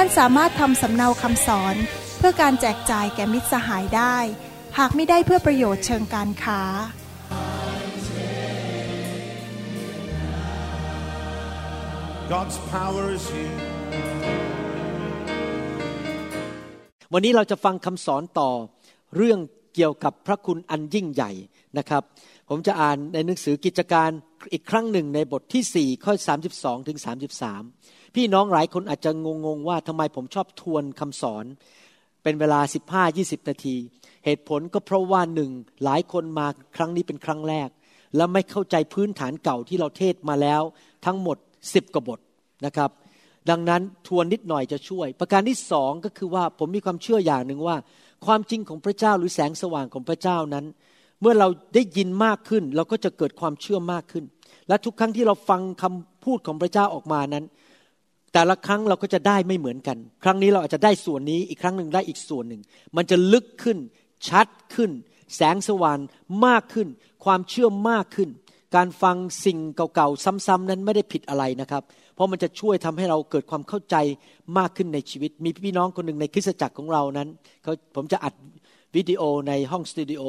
ท่านสามารถทำสำเนาคำสอน เพื่อการแจกจ่ายแก่มิตรสหายได้ หากไม่ได้เพื่อประโยชน์เชิงการค้า God's power is here. วันนี้เราจะฟังคำสอนต่อเรื่องเกี่ยวกับพระคุณอันยิ่งใหญ่นะครับ ผมจะอ่านในหนังสือกิจการอีกครั้งหนึ่งในบทที่ 4 ข้อ 32ถึง33 พี่น้องหลายคนอาจจะงงๆว่าทำไมผมชอบทวนคำสอน เป็นเวลา 15-20 นาที เหตุผลก็เพราะว่าหนึ่งหลายคนมาครั้งนี้เป็นครั้งแรก และไม่เข้าใจพื้นฐานเก่าที่เราเทศมาแล้ว ทั้งหมด 10กว่าบทนะครับ ดังนั้นทวนนิดหน่อยจะช่วย ประการที่สองก็คือว่าผมมีความเชื่ออย่างหนึ่งว่า ความจริงของพระเจ้าหรือแสงสว่างของพระเจ้านั้น เมื่อเราได้ยินมากขึ้น เราก็จะเกิดความเชื่อมากขึ้น และทุกครั้งที่เราฟังคำพูดของพระเจ้าออกมานั้น แต่ละครั้งเราก็จะได้ไม่เหมือนกัน ครั้งนี้เราอาจจะได้ส่วนนี้อีกครั้งหนึ่งได้อีกส่วนหนึ่ง มันจะลึกขึ้น ชัดขึ้น แสงสว่างมากขึ้น ความเชื่อมากขึ้น การฟังสิ่งเก่าๆ ซ้ำๆนั้นไม่ได้ผิดอะไรนะครับ เพราะมันจะช่วยทำให้เราเกิดความเข้าใจมากขึ้นในชีวิต มีพี่น้องคนหนึ่งในคริสตจักรของเรานั้นเขาผมจะอัดวิดีโอในห้องสตูดิโอ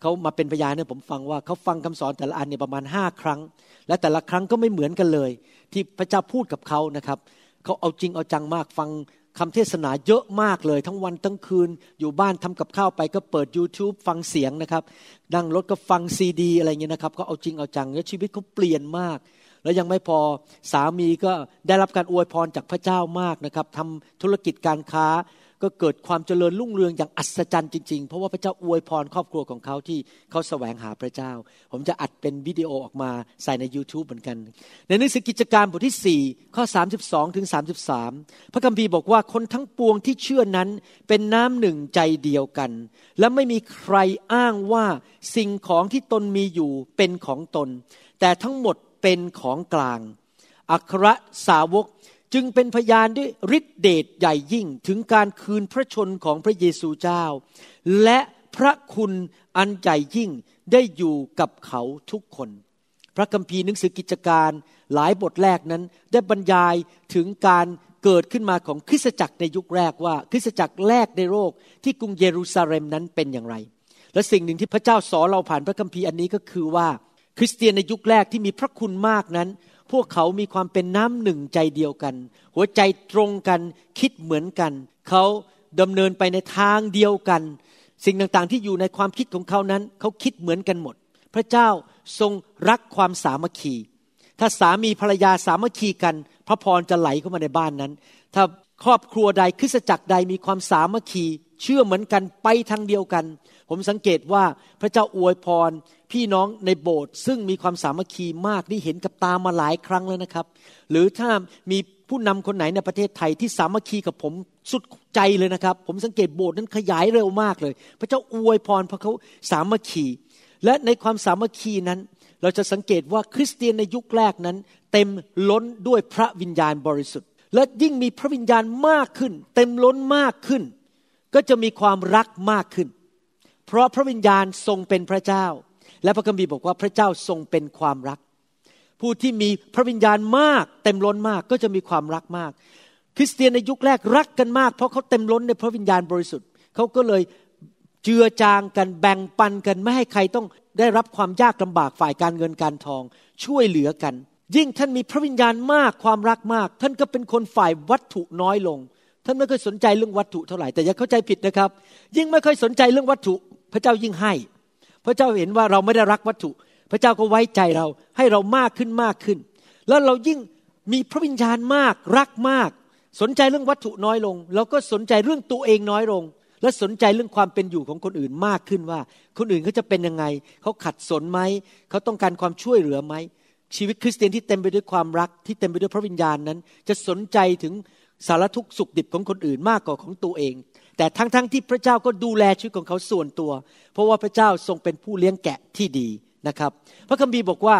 เขามาเป็นพยานให้ผมฟังว่าเขาฟังคำสอนแต่ละอันเนี่ยประมาณห้าครั้ง และแต่ละครั้งก็ไม่เหมือนกันเลย ที่พระเจ้าพูดกับเขานะครับเขาเอาจริงเอาจังมากฟังคำเทศนาเยอะมากเลย ทั้งวันทั้งคืน อยู่บ้านทำกับข้าวไปก็เปิด YouTube ฟังเสียงนะครับนั่งรถก็ฟังซีดี อะไรเงี้ยนะครับก็เอาจริงเอาจังแล้วชีวิตเขาเปลี่ยนมาก แล้วยังไม่พอสามีก็ได้รับการอวยพรจากพระเจ้ามากนะครับทำธุรกิจการค้า ก็เกิดความเจริญรุ่งเรืองอย่างอัศจรรย์จริงๆ เพราะว่าพระเจ้าอวยพรครอบครัวของเขาที่เขาแสวงหาพระเจ้า ผมจะอัดเป็นวิดีโอออกมาใส่ใน YouTube เหมือนกัน ในหนังสือกิจการบทที่ 4 ข้อ 32 ถึง 33 พระคัมภีร์บอกว่าคนทั้งปวงที่เชื่อนั้นเป็นน้ำหนึ่งใจเดียวกัน และไม่มีใครอ้างว่าสิ่งของที่ตนมีอยู่เป็นของตน แต่ทั้งหมดเป็นของกลาง อัครสาวก จึงเป็นพยานด้วยฤทธิเดชใหญ่ยิ่งถึงการคืนพระชนของพระเยซูเจ้า และพระคุณอันใหญ่ยิ่งได้อยู่กับเขาทุกคน พระคัมภีร์หนังสือกิจการหลายบทแรกนั้นได้บรรยายถึงการเกิดขึ้นมาของคริสตจักรในยุคแรกว่าคริสตจักรแรกในโลกที่กรุงเยรูซาเล็มนั้นเป็นอย่างไร และสิ่งหนึ่งที่พระเจ้าสอนเราผ่านพระคัมภีร์อันนี้ก็คือว่า คริสเตียนในยุคแรกที่มีพระคุณมากนั้น พวกเขามีความเป็นน้ำหนึ่งใจเดียวกัน หัวใจตรงกันคิดเหมือนกัน เขาดำเนินไปในทางเดียวกัน สิ่งต่างๆที่อยู่ในความคิดของเขานั้น เขาคิดเหมือนกันหมด พระเจ้าทรงรักความสามัคคี ถ้าสามีภรรยาสามัคคีกัน พระพรจะไหลเข้ามาในบ้านนั้น ถ้าครอบครัวใดคริสจักรใดมีความสามัคคี เชื่อเหมือนกันไปทางเดียวกัน ผมสังเกตว่าพระเจ้าอวยพร พี่น้องในโบสถ์ซึ่งมีความสามัคคีมากนี่เห็นกับตามาหลายครั้งแล้วนะครับ หรือถ้ามีผู้นำคนไหนในประเทศไทยที่สามัคคีกับผมสุดใจเลยนะครับ ผมสังเกตโบสถ์นั้นขยายเร็วมากเลย พระเจ้าอวยพรเพราะเขาสามัคคี และในความสามัคคีนั้น เราจะสังเกตว่าคริสเตียนในยุคแรกนั้น เต็มล้นด้วยพระวิญญาณบริสุทธิ์ และยิ่งมีพระวิญญาณมากขึ้น เต็มล้นมากขึ้น ก็จะมีความรักมากขึ้น เพราะพระวิญญาณทรงเป็นพระเจ้า และพระคัมภีร์บอกว่าพระเจ้าทรงเป็นความรัก ผู้ที่มีพระวิญญาณมากเต็มล้นมากก็จะมีความรักมาก คริสเตียนในยุคแรกรักกันมาก เพราะเขาเต็มล้นในพระวิญญาณบริสุทธิ์เขาก็เลยเจือจางกันแบ่งปันกันไม่ให้ใครต้องได้รับความยากลำบากฝ่ายการเงินการทอง ช่วยเหลือกัน ยิ่งท่านมีพระวิญญาณมากความรักมาก ท่านก็เป็นคนฝ่ายวัตถุน้อยลง ท่านไม่ค่อยสนใจเรื่องวัตถุเท่าไหร่แต่อย่าเข้าใจผิดนะครับ ยิ่งไม่ค่อยสนใจเรื่องวัตถุ พระเจ้ายิ่งให้ พระเจ้าเห็นว่าเราไม่ได้รักวัตถุ พระเจ้าก็ไว้ใจเราให้เรามากขึ้นมากขึ้น แล้วเรายิ่งมีพระวิญญาณมากรักมาก สนใจเรื่องวัตถุน้อยลง เราก็สนใจเรื่องตัวเองน้อยลง และสนใจเรื่องความเป็นอยู่ของคนอื่นมากขึ้นว่า คนอื่นเขาจะเป็นยังไงเขาขัดสนไหมเขาต้องการความช่วยเหลือไหมชีวิตคริสเตียนที่เต็มไปด้วยความรักที่เต็มไปด้วยพระวิญญาณนั้น จะสนใจถึงสารทุกข์สุขดิบของคนอื่นมากกว่าของตัวเอง แต่ทั้งๆทที่พระเจ้าก็ดูแลชีวิตของเขาส่วนตัว เพราะว่าพระเจ้าทรงเป็นผู้เลี้ยงแกะที่ดีนะครับ พระคัมภีร์บอกว่า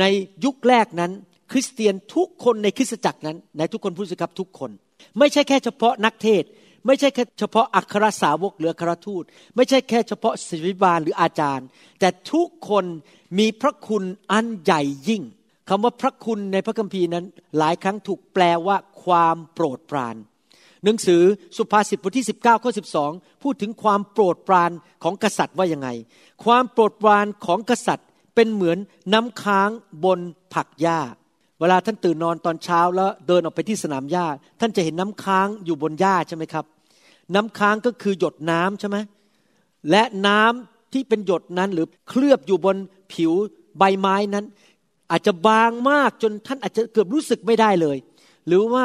ในยุคแรกนั้น คริสเตียนทุกคนในคริสตจักรนั้นในทุกคนพูดสิครับทุกคน ไม่ใช่แค่เฉพาะนักเทศ ไม่ใช่แค่เฉพาะอัครสาวกหรืออัครทูต ไม่ใช่แค่เฉพาะศิริบาลหรืออาจารย์ แต่ทุกคนมีพระคุณอันใหญ่ยิ่งคำว่าพระคุณในพระคัมภีร์นั้น หลายครั้งถูกแปลว่าความโปรดปราน หนังสือสุภาษิตบทที่ 19ข้อ12 พูดถึงความโปรดปรานของกษัตริย์ว่ายังไง ความโปรดปรานของกษัตริย์เป็นเหมือนน้ำค้างบนผักหญ้า เวลาท่านตื่นนอนตอนเช้าแล้วเดินออกไปที่สนามหญ้า ท่านจะเห็นน้ำค้างอยู่บนหญ้าใช่ไหมครับ น้ำค้างก็คือหยดน้ำใช่ไหมและน้ำที่เป็นหยดนั้นหรือเคลือบอยู่บนผิวใบไม้นั้น อาจจะบางมากจนท่านอาจจะเกือบรู้สึกไม่ได้เลย หรือว่า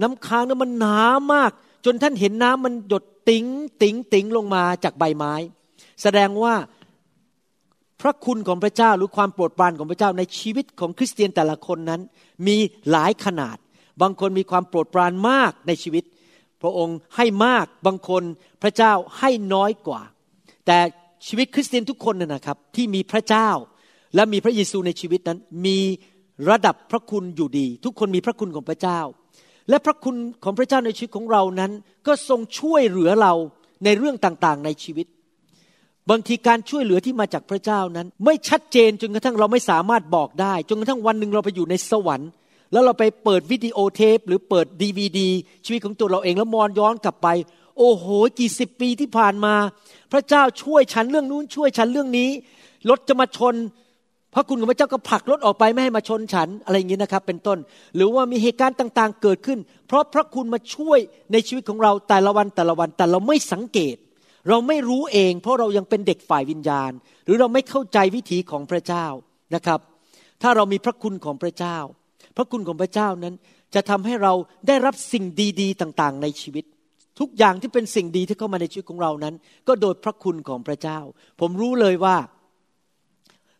น้ำค้างนั้นมันหนามาก จนท่านเห็นน้ำมันหยดติ๋งติ๋งติ๋งลงมาจากใบไม้ แสดงว่าพระคุณของพระเจ้าหรือความโปรดปรานของพระเจ้าในชีวิตของคริสเตียนแต่ละคนนั้น มีหลายขนาด บางคนมีความโปรดปรานมากในชีวิต พระองค์ให้มากบางคนพระเจ้าให้น้อยกว่า แต่ชีวิตคริสเตียนทุกคนนะครับ ที่มีพระเจ้าและมีพระเยซูในชีวิตนั้น มีระดับพระคุณอยู่ดี ทุกคนมีพระคุณของพระเจ้า และพระคุณของพระเจ้าในชีวิตของเรานั้น ก็ทรงช่วยเหลือเราในเรื่องต่างๆ ในชีวิต บางทีการช่วยเหลือที่มาจากพระเจ้านั้น ไม่ชัดเจนจนกระทั่งเราไม่สามารถบอกได้ จนกระทั่งวันหนึ่งเราไปอยู่ในสวรรค์ แล้วเราไปเปิดวิดีโอเทป หรือเปิดดีวดีชีวิตของตัวเราเองแล้วมองย้อนกลับไป โอ้โหกี่สิบปีที่ผ่านมา พระเจ้าช่วยฉันเรื่องนู้นช่วยฉันเรื่องนี้รถจะมาชน พระคุณของพระเจ้าก็ผลักรถออกไปไม่ให้มาชนฉันอะไรอย่างนี้นะครับ เป็นต้น หรือว่ามีเหตุการณ์ต่างๆ เกิดขึ้น เพราะพระคุณมาช่วยในชีวิตของเราแต่ละวันแต่ละวันแต่เราไม่สังเกต เราไม่รู้เอง เพราะเรายังเป็นเด็กฝ่ายวิญญาณ หรือเราไม่เข้าใจวิถีของพระเจ้านะครับ ถ้าเรามีพระคุณของพระเจ้า พระคุณของพระเจ้านั้น จะทำให้เราได้รับสิ่งดี ๆ ต่างๆ ในชีวิต ทุกอย่างที่เป็นสิ่งดีที่เข้ามาในชีวิตของเรานั้น ก็โดยพระคุณของพระเจ้า ผมรู้เลยว่า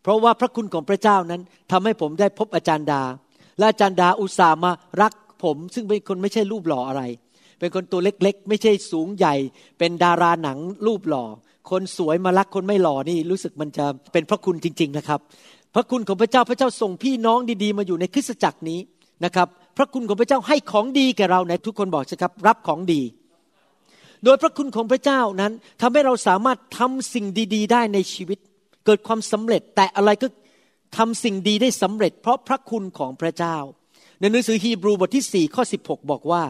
เพราะว่าพระคุณของพระเจ้านั้นทำให้ผมได้พบอาจารย์ดา และอาจารย์ดาอุตส่าห์มารักผม ซึ่งเป็นคนไม่ใช่รูปหล่ออะไร เป็นคนตัวเล็กๆ ไม่ใช่สูงใหญ่ เป็นดาราหนังรูปหล่อ คนสวยมารักคนไม่หล่อนี่รู้สึกมันจะเป็นพระคุณจริง ๆนะครับ พระคุณของพระเจ้าพระเจ้าส่งพี่น้องดีๆ มาอยู่ในคริสตจักรนี้นะครับ พระคุณของพระเจ้าให้ของดีแก่เราในทุกคนบอกสิครับรับของดีโดยพระคุณของพระเจ้านั้นทำให้เราสามารถทำสิ่งดี ๆ ได้ในชีวิต เกิดความสำเร็จแต่อะไรก็ทำสิ่งดีได้สำเร็จ เพราะพระคุณของพระเจ้า ในหนังสือฮีบรูบทที่ 4 ข้อ 16 บอกว่า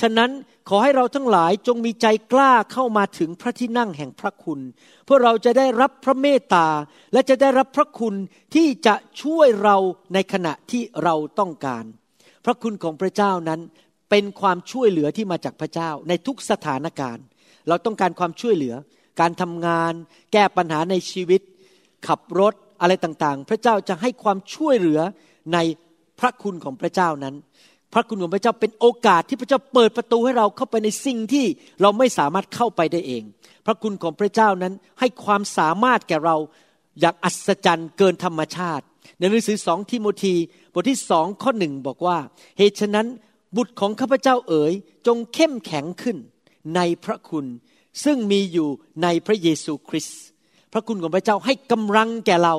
ฉะนั้นขอให้เราทั้งหลายจงมีใจกล้าเข้ามาถึงพระที่นั่งแห่งพระคุณ เพื่อเราจะได้รับพระเมตตา และจะได้รับพระคุณที่จะช่วยเราในขณะที่เราต้องการ พระคุณของพระเจ้านั้นเป็นความช่วยเหลือที่มาจากพระเจ้าในทุกสถานการณ์ เราต้องการความช่วยเหลือ การทำงาน แก้ปัญหาในชีวิต ขับรถอะไรต่างๆ พระเจ้าจะให้ความช่วยเหลือในพระคุณของพระเจ้านั้น พระคุณของพระเจ้าเป็นโอกาสที่พระเจ้าเปิดประตูให้เราเข้าไปในสิ่งที่เราไม่สามารถเข้าไปได้เอง พระคุณของพระเจ้านั้นให้ความสามารถแก่เราอย่างอัศจรรย์เกินธรรมชาติ ในหนังสือสองทิโมธีบทที่สองข้อหนึ่งบอกว่า เหตุฉะนั้นบุตรของข้าพเจ้าเอ๋ยจงเข้มแข็งขึ้นในพระคุณ ซึ่งมีอยู่ในพระเยซูคริสต์ พระคุณของพระเจ้าให้กำลังแก่เรา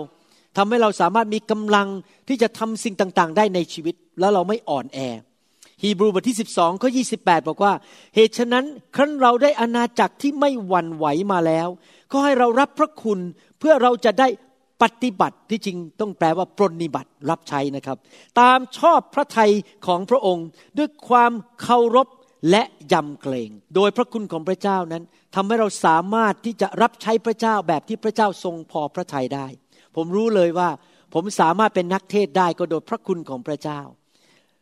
ทำให้เราสามารถมีกำลังที่จะทำสิ่งต่างๆ ได้ในชีวิตแล้วเราไม่อ่อนแอฮีบรูบทที่ 12ข้อ28 บอกว่า เหตุฉะนั้นครั้นเราได้อาณาจักรที่ไม่หวั่นไหวมาแล้ว ก็ให้เรารับพระคุณเพื่อเราจะได้ปฏิบัติที่จริงต้องแปลว่าปรนิบัติรับใช้นะครับ ตามชอบพระทัยของพระองค์ด้วยความเคารพและยำเกรง โดยพระคุณของพระเจ้านั้น ทำให้เราสามารถที่จะรับใช้พระเจ้าแบบที่พระเจ้าทรงพอพระทัยได้ ผมรู้เลยว่าผมสามารถเป็นนักเทศได้ก็โดยพระคุณของพระเจ้า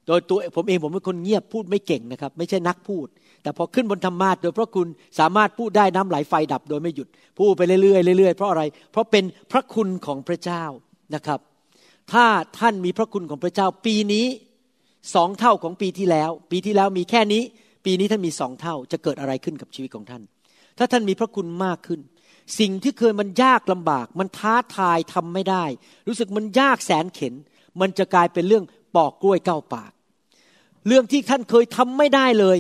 โดยตัวผมเองผมเป็นคนเงียบพูดไม่เก่งนะครับ ไม่ใช่นักพูด แต่พอขึ้นบนธรรมาทโดยพระคุณสามารถพูดได้น้ำไหลไฟดับโดยไม่หยุด พูดไปเรื่อยๆเรื่อยๆเพราะอะไร เพราะเป็นพระคุณของพระเจ้านะครับ ถ้าท่านมีพระคุณของพระเจ้า ปีนี้สองเท่าของปีที่แล้ว ปีที่แล้วมีแค่นี้ ปีนี้ท่านมีสองเท่าจะเกิดอะไรขึ้นกับชีวิตของท่าน ถ้าท่านมีพระคุณมากขึ้น สิ่งที่เคยมันยากลำบาก มันท้าทายทำไม่ได้ รู้สึกมันยากแสนเข็น มันจะกลายเป็นเรื่องปอกกล้วยเก้าปาก เรื่องที่ท่านเคยทำไม่ได้เลย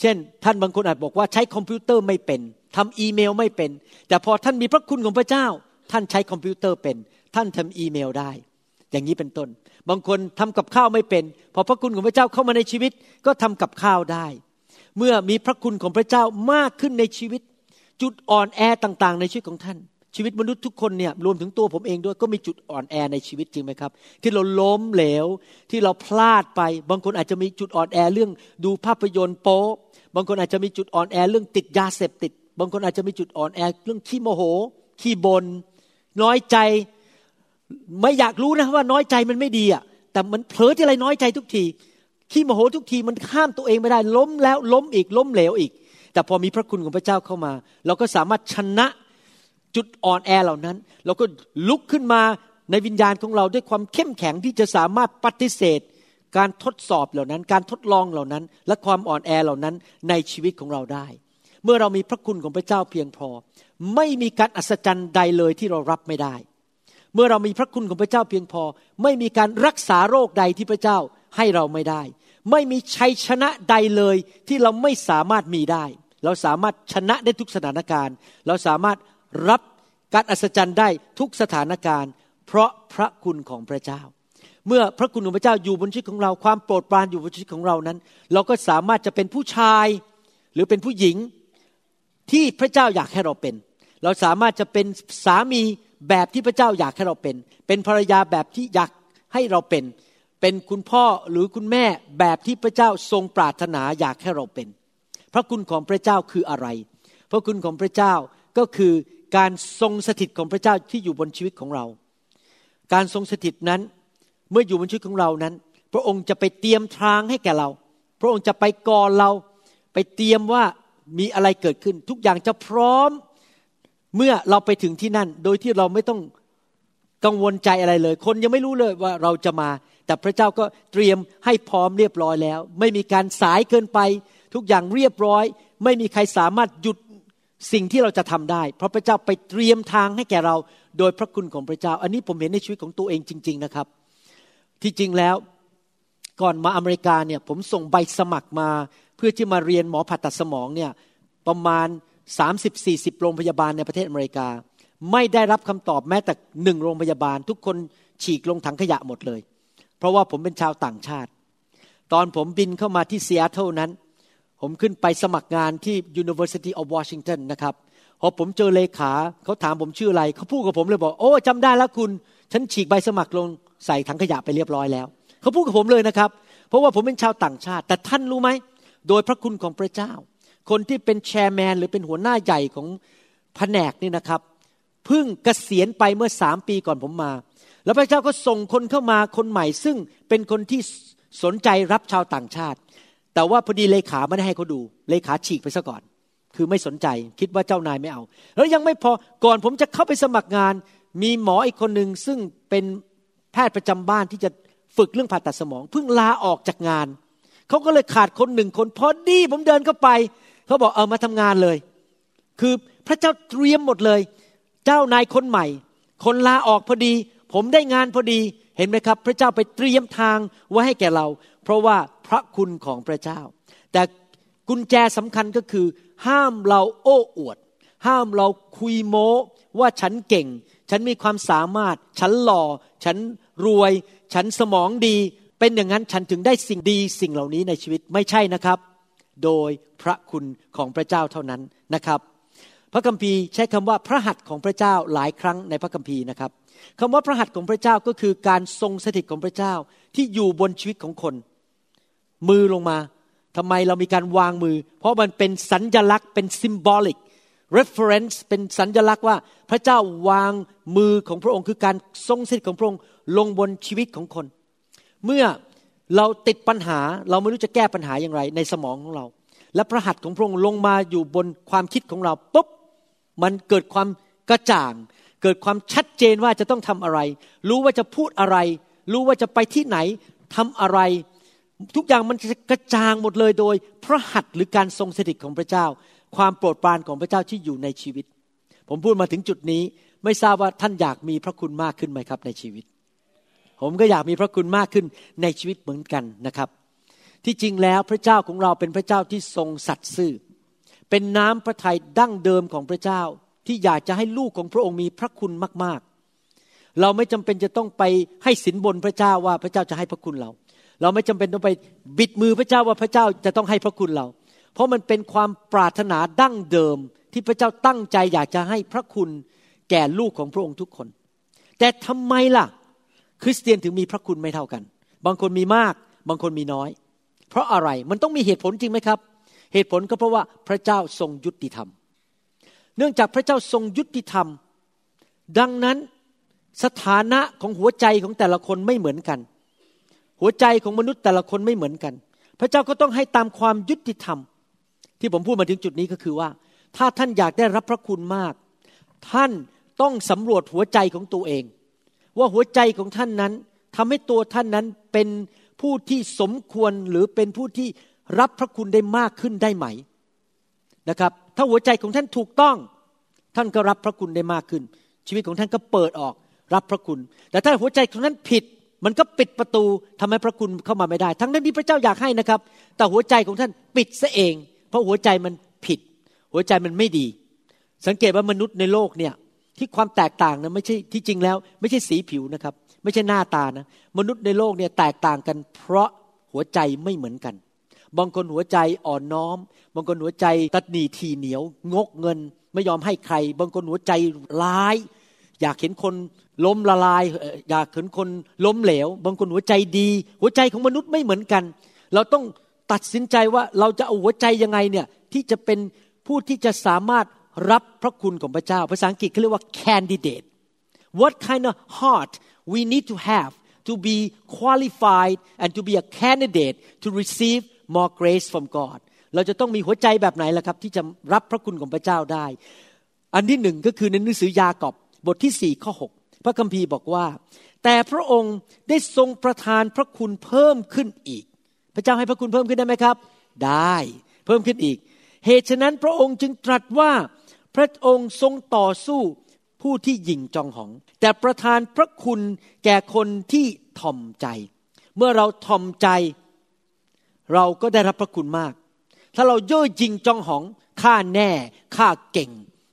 เช่น ท่านบางคนอาจบอกว่าใช้คอมพิวเตอร์ไม่เป็นทำอีเมลไม่เป็น แต่พอท่านมีพระคุณของพระเจ้า ท่านใช้คอมพิวเตอร์เป็น ท่านทำอีเมลได้ อย่างนี้เป็นต้น บางคนทำกับข้าวไม่เป็น พอพระคุณของพระเจ้าเข้ามาในชีวิตก็ทำกับข้าวได้ เมื่อมีพระคุณของพระเจ้ามากขึ้นในชีวิต จุดอ่อนแอต่างๆ ในชีวิตของท่าน ชีวิตมนุษย์ทุกคนเนี่ยรวมถึงตัวผมเองด้วยก็มีจุดอ่อนแอในชีวิตจริงไหมครับ ที่เราล้มเหลวที่เราพลาดไป บางคนอาจจะมีจุดอ่อนแอเรื่องดูภาพยนตร์โป๊บางคนอาจจะมีจุดอ่อนแอเรื่องติดยาเสพติด บางคนอาจจะมีจุดอ่อนแอเรื่องขี้โมโห ขี้บนน้อยใจไม่อยากรู้นะว่าน้อยใจมันไม่ดีอะแต่มันเผลอที่ไรน้อยใจทุกที ขี้โมโหทุกทีมันข้ามตัวเองไม่ได้ล้มแล้วล้มอีกล้มเหลวอีก แต่พอมีพระคุณของพระเจ้าเข้ามา เราก็สามารถชนะจุดอ่อนแอเหล่านั้น เราก็ลุกขึ้นมาในวิญญาณของเราด้วยความเข้มแข็งที่จะสามารถปฏิเสธ การทดสอบเหล่านั้น การทดลองเหล่านั้น และความอ่อนแอเหล่านั้นในชีวิตของเราได้ เมื่อเรามีพระคุณของพระเจ้าเพียงพอ ไม่มีการอัศจรรย์ใดเลยที่เรารับไม่ได้ เมื่อเรามีพระคุณของพระเจ้าเพียงพอ ไม่มีการรักษาโรคใดที่พระเจ้าให้เราไม่ได้ ไม่มีชัยชนะใดเลยที่เราไม่สามารถมีได้ เราสามารถชนะได้ทุกสถานการณ์ เราสามารถรับการอัศจรรย์ได้ทุกสถานการณ์ เพราะพระคุณของพระเจ้า เมื่อพระคุณของพระเจ้าอยู่บนชีวิตของเรา ความโปรดปรานอยู่บนชีวิตของเรานั้น เราก็สามารถจะเป็นผู้ชายหรือเป็นผู้หญิงที่พระเจ้าอยากให้เราเป็น เราสามารถจะเป็นสามี แบบที่พระเจ้าอยากให้เราเป็น เป็นภรรยาแบบที่อยากให้เราเป็น เป็นคุณพ่อหรือคุณแม่แบบที่พระเจ้าทรงปรารถนาอยากให้เราเป็น พระคุณของพระเจ้าคืออะไร พระคุณของพระเจ้าก็คือการทรงสถิตของพระเจ้าที่อยู่บนชีวิตของเรา การทรงสถิตนั้นเมื่ออยู่บนชีวิตของเรานั้น พระองค์จะไปเตรียมทางให้แก่เรา พระองค์จะไปก่อนเราไปเตรียมว่ามีอะไรเกิดขึ้น ทุกอย่างจะพร้อม เมื่อเราไปถึงที่นั่น โดยที่เราไม่ต้องกังวลใจอะไรเลย คนยังไม่รู้เลยว่าเราจะมา แต่พระเจ้าก็เตรียมให้พร้อมเรียบร้อยแล้ว ไม่มีการสายเกินไป ทุกอย่างเรียบร้อย ไม่มีใครสามารถหยุดสิ่งที่เราจะทำได้ เพราะพระเจ้าไปเตรียมทางให้แก่เรา โดยพระคุณของพระเจ้า อันนี้ผมเห็นในชีวิตของตัวเองจริง ๆนะครับ ที่จริงแล้วก่อนมาอเมริกาเนี่ยผมส่งใบสมัครมา เพื่อที่มาเรียนหมอผ่าตัดสมองเนี่ยประมาณ 30-40 โรงพยาบาลในประเทศอเมริกา ไม่ได้รับคำตอบแม้แต่หนึ่งโรงพยาบาล ทุกคนฉีกลงถังขยะหมดเลย เพราะว่าผมเป็นชาวต่างชาติ ตอนผมบินเข้ามาที่ซีแอตเทิลนั้น ผมขึ้นไปสมัครงานที่ University of Washington นะครับพอผมเจอเลขาเขาถามผมชื่ออะไรเขาพูดกับผมเลยบอกโอ้จำได้แล้วคุณ ฉันฉีกใบสมัครลงใส่ถังขยะไปเรียบร้อยแล้วเขาพูดกับผมเลยนะครับ เพราะว่าผมเป็นชาวต่างชาติ แต่ท่านรู้ไหมโดยพระคุณของพระเจ้า คนที่เป็นแชร์แมน หรือเป็นหัวหน้าใหญ่ของแผนกนี่นะครับเพิ่งเกษียณไปเมื่อสามปีก่อนผมมา แล้วพระเจ้าก็ส่งคนเข้ามาคนใหม่ ซึ่งเป็นคนที่สนใจรับชาวต่างชาติ แต่ว่าพอดีเลขาไม่ได้ให้เขาดู เลขาฉีกไปซะก่อน คือไม่สนใจคิดว่าเจ้านายไม่เอา แล้วยังไม่พอก่อนผมจะเข้าไปสมัครงาน มีหมออีกคนหนึ่งซึ่งเป็นแพทย์ประจำบ้านที่จะฝึกเรื่องผ่าตัดสมอง เพิ่งลาออกจากงานเขาก็เลยขาดคนหนึ่งคนพอดีผมเดินเข้าไป เขาบอกเออมาทำงานเลย คือพระเจ้าเตรียมหมดเลย เจ้านายคนใหม่ คนลาออกพอดี ผมได้งานพอดีเห็นไหมครับ พระเจ้าไปเตรียมทางไว้ให้แก่เรา เพราะว่าพระคุณของพระเจ้า แต่กุญแจสำคัญก็คือ ห้ามเราโอ้อวด ห้ามเราคุยโม้ว่าฉันเก่ง ฉันมีความสามารถ ฉันหล่อ ฉันรวย ฉันสมองดี เป็นอย่างนั้นฉันถึงได้สิ่งดีสิ่งเหล่านี้ในชีวิตไม่ใช่นะครับ โดยพระคุณของพระเจ้าเท่านั้นนะครับ พระคัมภีร์ใช้คำว่าพระหัตถ์ของพระเจ้าหลายครั้งในพระคัมภีร์นะครับคำว่าพระหัตถ์ของพระเจ้าก็คือการทรงสถิตของพระเจ้าที่อยู่บนชีวิตของคน มือลงมาทำไมเรามีการวางมือ เพราะมันเป็นสัญญลักษณ์เป็น symbolic reference เป็นสัญญลักษณ์ว่าพระเจ้าวางมือของพระองค์คือการทรงสถิตของพระองค์ลงบนชีวิตของคน เมื่อ เราติดปัญหาเราไม่รู้จะแก้ปัญหาอย่างไร ในสมองของเรา และพระหัตถ์ของพระองค์ลงมาอยู่บนความคิดของเราปุ๊บมันเกิดความกระจ่าง เกิดความชัดเจนว่าจะต้องทำอะไร รู้ว่าจะพูดอะไร รู้ว่าจะไปที่ไหนทำอะไร ทุกอย่างมันจะกระจ่างหมดเลยโดย พระหัตถ์หรือการทรงสถิตของพระเจ้า ความโปรดปรานของพระเจ้าที่อยู่ในชีวิต ผมพูดมาถึงจุดนี้ ไม่ทราบว่าท่านอยากมีพระคุณมากขึ้นไหมครับในชีวิต ผมก็อยากมีพระคุณมากขึ้นในชีวิตเหมือนกันนะครับ ที่จริงแล้วพระเจ้าของเราเป็นพระเจ้าที่ทรงสัตย์ซื่อ เป็นน้ำพระทัยดั้งเดิมของพระเจ้า ที่อยากจะให้ลูกของพระองค์มีพระคุณมากๆ เราไม่จำเป็นจะต้องไปให้สินบนพระเจ้าว่าพระเจ้าจะให้พระคุณเรา เราไม่จำเป็นต้องไปบิดมือพระเจ้าว่าพระเจ้าจะต้องให้พระคุณเรา เพราะมันเป็นความปรารถนาดั้งเดิมที่พระเจ้าตั้งใจอยากจะให้พระคุณแก่ลูกของพระองค์ทุกคน แต่ทำไมล่ะ คริสเตียนถึงมีพระคุณไม่เท่ากัน บางคนมีมาก บางคนมีน้อย เพราะอะไรมันต้องมีเหตุผลจริงไหมครับ เหตุผลก็เพราะว่าพระเจ้าทรงยุติธรรม เนื่องจากพระเจ้าทรงยุติธรรม ดังนั้นสถานะของหัวใจของแต่ละคนไม่เหมือนกัน หัวใจของมนุษย์แต่ละคนไม่เหมือนกัน พระเจ้าก็ต้องให้ตามความยุติธรรม ที่ผมพูดมาถึงจุดนี้ก็คือว่า ถ้าท่านอยากได้รับพระคุณมาก ท่านต้องสำรวจหัวใจของตัวเอง ว่าหัวใจของท่านนั้นทำให้ตัวท่านนั้นเป็นผู้ที่สมควรหรือเป็นผู้ที่รับพระคุณได้มากขึ้นได้ไหมนะครับ ถ้าหัวใจของท่านถูกต้อง ท่านก็รับพระคุณได้มากขึ้น ชีวิตของท่านก็เปิดออกรับพระคุณ แต่ถ้าหัวใจของท่านผิด มันก็ปิดประตูทำให้พระคุณเข้ามาไม่ได้ ทั้งนั้นที่พระเจ้าอยากให้นะครับ แต่หัวใจของท่านปิดซะเอง เพราะหัวใจมันผิด หัวใจมันไม่ดี สังเกตว่ามนุษย์ในโลกเนี่ย ที่ความแตกต่างนะไม่ใช่ที่จริงแล้ว ไม่ใช่สีผิวนะครับ ไม่ใช่หน้าตานะ มนุษย์ในโลกเนี่ยแตกต่างกัน เพราะหัวใจไม่เหมือนกัน บางคนหัวใจอ่อนน้อม บางคนหัวใจตัดหนีทีเหนียว งกเงิน ไม่ยอมให้ใคร บางคนหัวใจร้าย อยากเห็นคนล้มละลาย อยากเห็นคนล้มเหลว บางคนหัวใจดี หัวใจของมนุษย์ไม่เหมือนกัน เราต้องตัดสินใจว่าเราจะเอาหัวใจยังไงเนี่ยที่จะเป็นผู้ที่จะสามารถ รับพระคุณของพระเจ้า ภาษาอังกฤษเขาเรียกว่า candidate what kind of heart we need to have to be qualified and to be a candidate to receive more grace from God เราจะต้องมีหัวใจแบบไหนล่ะครับ ที่จะรับพระคุณของพระเจ้าได้ อันที่หนึ่งก็คือในหนังสือยากอบบทที่สี่ข้อหพระคัมภีร์บอกว่า แต่พระองค์ได้ทรงประทานพระคุณเพิ่มขึ้นอีก พระเจ้าให้พระคุณเพิ่มขึ้นได้ไหมครับ ได้เพิ่มขึ้นอีก เหตุฉะนั้นพระองค์จึงตรัสว่า พระองค์ทรงต่อสู้ผู้ที่หยิ่งจองหอง แต่ประทานพระคุณแก่คนที่ทอมใจ เมื่อเราทอมใจ เราก็ได้รับพระคุณมาก ถ้าเราเย่อหยิ่งจองหองข้าแน่ข้าเก่ง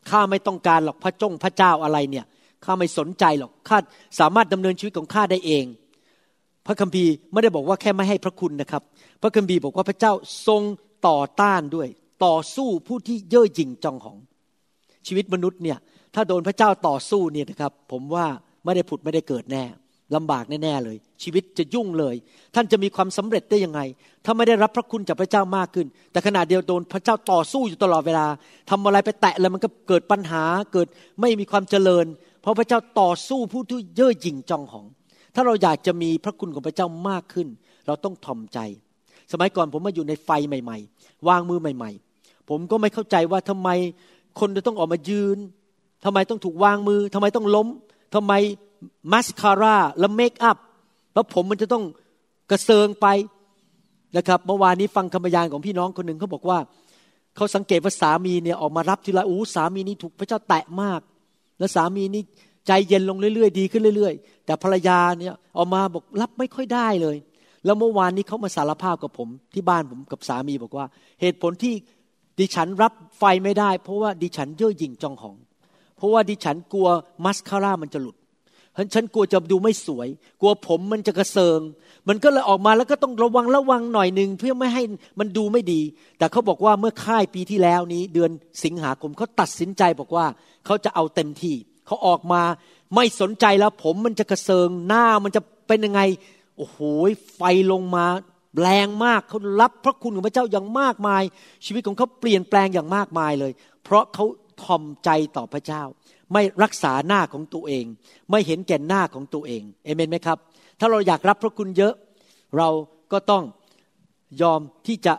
ข้าไม่ต้องการหรอกพระจงพระเจ้าอะไรเนี่ยข้าไม่สนใจหรอกข้าสามารถดำเนินชีวิตของข้าได้เอง พระคัมภีร์ไม่ได้บอกว่าแค่ไม่ให้พระคุณนะครับ พระคัมภีร์บอกว่าพระเจ้าทรงต่อต้านด้วย ต่อสู้ผู้ที่เย่อหยิ่งจองหอง ชีวิตมนุษย์เนี่ยถ้าโดนพระเจ้าต่อสู้เนี่ยนะครับผมว่าไม่ได้ผุดไม่ได้เกิดแน่ลำบากแน่ๆเลย ชีวิตจะยุ่งเลย ท่านจะมีความสำเร็จได้ยังไง ถ้าไม่ได้รับพระคุณจากพระเจ้ามากขึ้น แต่ขณะเดียวโดนพระเจ้าต่อสู้อยู่ตลอดเวลาทำอะไรไปแตะแล้วมันก็เกิดปัญหาเกิดไม่มีความเจริญ เพราะพระเจ้าต่อสู้ผู้ที่เย่อหยิ่งจองหอง ถ้าเราอยากจะมีพระคุณของพระเจ้ามากขึ้น เราต้องทอมใจ สมัยก่อนผมมาอยู่ในไฟใหม่ ๆ วางมือใหม่ ๆ ผมก็ไม่เข้าใจว่าทำไม คนจะต้องออกมายืนทำไมต้องถูกวางมือทำไมต้องล้มทำไมมัสคาร่าและเมคอัพแล้วผมมันจะต้องกระเซิงไปนะครับเมื่อวานนี้ฟังคำบรรยายของพี่น้องคนหนึ่งเขาบอกว่าเขาสังเกตว่าสามีเนี่ยออกมารับทีไรอู้สามีนี่ถูกพระเจ้าแตะมาก แล้วสามีนี่ใจเย็นลงเรื่อย ๆ ดีขึ้นเรื่อย ๆ แต่ภรรยาเนี่ยออกมาบอกรับไม่ค่อยได้เลย แล้วเมื่อวานนี้เขามาสารภาพกับผมที่บ้านผมกับสามีบอกว่า เหตุผลที่ ดิฉันรับไฟไม่ได้ เพราะว่าดิฉันเย่อหยิ่งจองหอง เพราะว่าดิฉันกลัวมัสคาร่ามันจะหลุดฉันกลัวจะดูไม่สวย กลัวผมมันจะกระเซิง มันก็เลยออกมาแล้วก็ต้องระวังระวังหน่อยหนึ่งเพื่อไม่ให้มันดูไม่ดี แต่เขาบอกว่าเมื่อค่ายปีที่แล้วนี้ เดือนสิงหาคมเขาตัดสินใจบอกว่าเขาจะเอาเต็มที่เขาออกมาไม่สนใจแล้วผมมันจะกระเซิงหน้ามันจะเป็นยังไงโอ้โหไฟลงมา แรงมากเขารับพระคุณของพระเจ้าอย่างมากมาย ชีวิตของเขาเปลี่ยนแปลงอย่างมากมายเลย เพราะเขาทอมใจต่อพระเจ้า ไม่รักษาหน้าของตัวเอง ไม่เห็นแก่หน้าของตัวเองเอเมนไหมครับ ถ้าเราอยากรับพระคุณเยอะ เราก็ต้องยอมที่จะ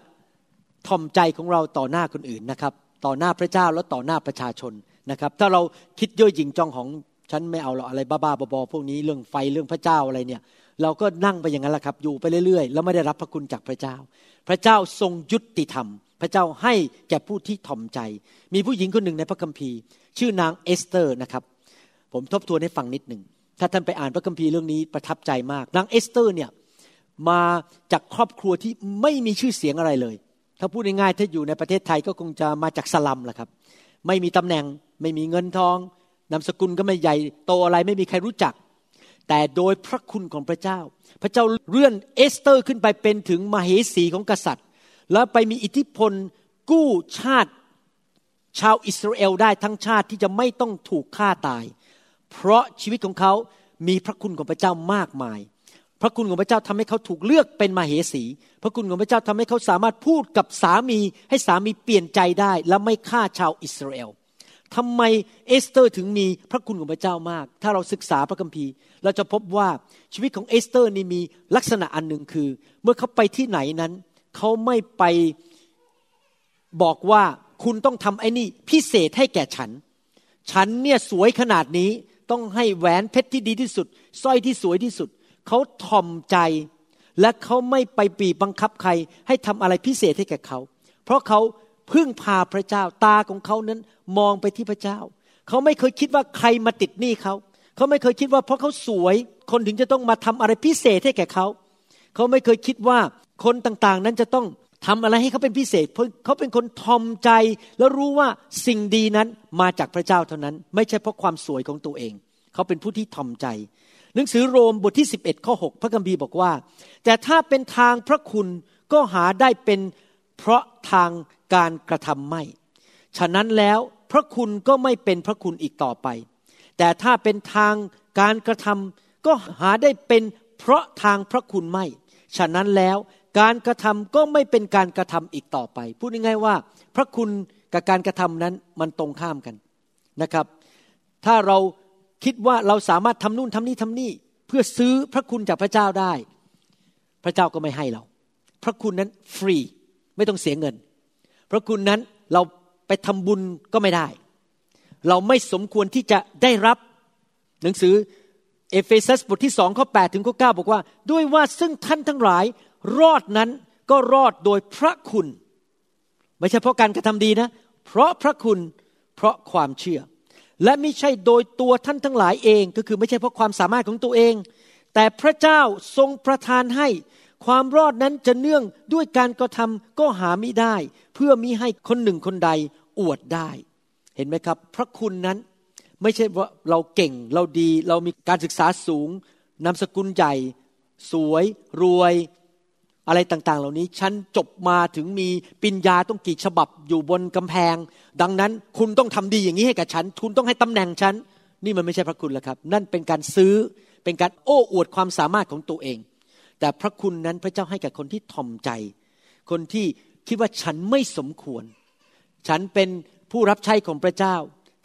ทอมใจของเราต่อหน้าคนอื่นนะครับ ต่อหน้าพระเจ้าแล้วต่อหน้าประชาชนนะครับ ถ้าเราคิดเย่อหยิ่งจองของฉันไม่เอาหรอกอะไรบ้าๆบอๆพวกนี้เรื่องไฟเรื่องพระเจ้าอะไรเนี่ย เราก็นั่งไปอย่างนั้นแหละครับ อยู่ไปเรื่อยๆ แล้วไม่ได้รับพระคุณจากพระเจ้า พระเจ้าทรงยุติธรรม พระเจ้าให้แก่ผู้ที่ถ่อมใจ มีผู้หญิงคนหนึ่งในพระคัมภีร์ ชื่อนางเอสเตอร์นะครับ ผมทบทวนให้ฟังนิดหนึ่ง ถ้าท่านไปอ่านพระคัมภีร์เรื่องนี้ประทับใจมาก นางเอสเตอร์เนี่ยมาจากครอบครัวที่ไม่มีชื่อเสียงอะไรเลย ถ้าพูดง่ายๆถ้าอยู่ในประเทศไทยก็คงจะมาจากสลัมแหละครับ ไม่มีตำแหน่ง ไม่มีเงินทองนามสกุลก็ไม่ใหญ่โตอะไรไม่มีใครรู้จัก แต่โดยพระคุณของพระเจ้า พระเจ้าเลื่อนเอสเตอร์ขึ้นไปเป็นถึงมเหสีของกษัตริย์ แล้วไปมีอิทธิพลกู้ชาติชาวอิสราเอลได้ทั้งชาติที่จะไม่ต้องถูกฆ่าตาย เพราะชีวิตของเขามีพระคุณของพระเจ้ามากมาย พระคุณของพระเจ้าทำให้เขาถูกเลือกเป็นมเหสี พระคุณของพระเจ้าทำให้เขาสามารถพูดกับสามีให้สามีเปลี่ยนใจได้ และไม่ฆ่าชาวอิสราเอล ทำไมเอสเตอร์ถึงมีพระคุณของพระเจ้ามาก ถ้าเราศึกษาพระคัมภีร์ เราจะพบว่าชีวิตของเอสเตอร์นี่มีลักษณะอันหนึ่งคือ เมื่อเขาไปที่ไหนนั้นเขาไม่ไปบอกว่าคุณต้องทำไอ้นี่พิเศษให้แก่ฉัน ฉันเนี่ยสวยขนาดนี้ต้องให้แหวนเพชรที่ดีที่สุดสร้อยที่สวยที่สุด เขาถ่อมใจ และเขาไม่ไปบีบบังคับใคร ให้ทำอะไรพิเศษให้แก่เขา เพราะเขา พึ่งพาพระเจ้าตาของเขานั้นมองไปที่พระเจ้า เขาไม่เคยคิดว่าใครมาติดหนี้เขา เขาไม่เคยคิดว่าเพราะเขาสวยคนถึงจะต้องมาทำอะไรพิเศษให้แก่เขา เขาไม่เคยคิดว่าคนต่างๆ นั้นจะต้องทำอะไรให้เขาเป็นพิเศษ เพราะเขาเป็นคนทอมใจ แล้วรู้ว่าสิ่งดีนั้นมาจากพระเจ้าเท่านั้น ไม่ใช่เพราะความสวยของตัวเอง เขาเป็นผู้ที่ทอมใจ หนังสือโรมบทที่ 11ข้อ6พระคัมภีร์บอกว่า แต่ถ้าเป็นทางพระคุณก็หาได้เป็นเพราะทาง การกระทำไม่ ฉะนั้นแล้วพระคุณก็ไม่เป็นพระคุณอีกต่อไป แต่ถ้าเป็นทางการกระทำก็หาได้เป็นเพราะทางพระคุณไม่ ฉะนั้นแล้วการกระทำก็ไม่เป็นการกระทำอีกต่อไป พูดง่ายๆว่า พระคุณกับการกระทำนั้นมันตรงข้ามกันนะครับ ถ้าเราคิดว่าเราสามารถทำนู่นทำนี่ทำนี่ เพื่อซื้อพระคุณจากพระเจ้าได้ พระเจ้าก็ไม่ให้เรา พระคุณนั้นฟรีไม่ต้องเสียเงิน พระคุณนั้นเราไปทำบุญก็ไม่ได้ เราไม่สมควรที่จะได้รับหนังสือเอเฟซัสบทที่สองข้อแปดถึงข้อเก้าบอกว่า ด้วยว่าซึ่งท่านทั้งหลายรอดนั้นก็รอดโดยพระคุณ ไม่ใช่เพราะการกระทำดีนะ เพราะพระคุณเพราะความเชื่อ และไม่ใช่โดยตัวท่านทั้งหลายเองก็คือไม่ใช่เพราะความสามารถของตัวเอง แต่พระเจ้าทรงประทานให้ ความรอดนั้นจะเนื่องด้วยการกระทำก็หาไม่ได้ เพื่อมิให้คนหนึ่งคนใดอวดได้ เห็นไหมครับ พระคุณนั้นไม่ใช่ว่าเราเก่งเราดี เรามีการศึกษาสูงนามสกุลใหญ่สวยรวยอะไรต่าง ๆ เหล่านี้ ฉันจบมาถึงมีปิญญาต้องกี่ฉบับอยู่บนกำแพง ดังนั้นคุณต้องทำดีอย่างนี้ให้กับฉัน คุณต้องให้ตำแหน่งฉัน นี่มันไม่ใช่พระคุณแล้วครับ นั่นเป็นการซื้อเป็นการโอ้อวดความสามารถของตัวเอง แต่พระคุณนั้นพระเจ้าให้กับคนที่ถ่อมใจ คนที่คิดว่าฉันไม่สมควร ฉันเป็นผู้รับใช้ของพระเจ้า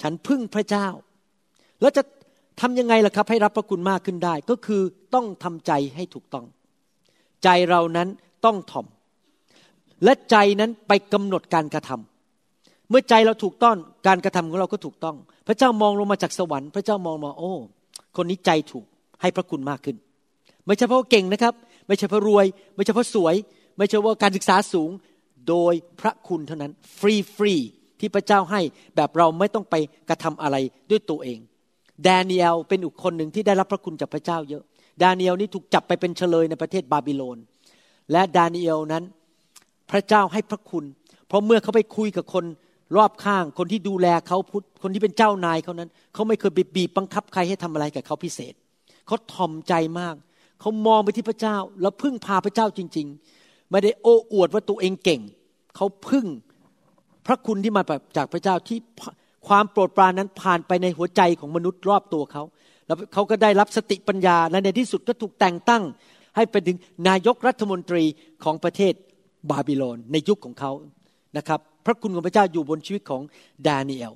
ฉันพึ่งพระเจ้า แล้วจะทำยังไงล่ะครับ ให้รับพระคุณมากขึ้นได้ ก็คือต้องทำใจให้ถูกต้อง ใจเรานั้นต้องถ่อม และใจนั้นไปกำหนดการกระทำเมื่อใจเราถูกต้องการกระทำของเราก็ถูกต้อง พระเจ้ามองลงมาจากสวรรค์พระเจ้ามองมาโอ้ คนนี้ใจถูกให้พระคุณมากขึ้น ไม่ใช่เพราะเก่งนะครับ ไม่ใช่เพราะรวย ไม่ใช่เพราะสวย ไม่ใช่ว่าการศึกษาสูง โดยพระคุณเท่านั้น ฟรีฟรีที่พระเจ้าให้แบบเราไม่ต้องไปกระทำอะไรด้วยตัวเองแดเนียลเป็นอีกคนหนึ่งที่ได้รับพระคุณจากพระเจ้าเยอะ ดาเนียลนี่ถูกจับไปเป็นเฉลยในประเทศบาบิโลน และดาเนียลนั้นพระเจ้าให้พระคุณ เพราะเมื่อเขาไปคุยกับคนรอบข้าง คนที่ดูแลเขาพุทคนที่เป็นเจ้านายเขานั้น เขาไม่เคยบีบบังคับใครให้ทำอะไรกับเขาพิเศษ เขาถ่อมใจมาก เขามองไปที่พระเจ้า แล้วพึ่งพาพระเจ้าจริง ๆ ไม่ได้โอ้อวดว่าตัวเองเก่ง เขาพึ่งพระคุณที่มาจากพระเจ้าที่ความโปรดปรานนั้นผ่านไปในหัวใจของมนุษย์รอบตัวเขา แล้วเขาก็ได้รับสติปัญญาและในที่สุดก็ถูกแต่งตั้ง ให้เป็นถึงนายกรัฐมนตรีของประเทศบาบิโลนในยุคของเขานะครับ พระคุณของพระเจ้าอยู่บนชีวิตของดาเนียล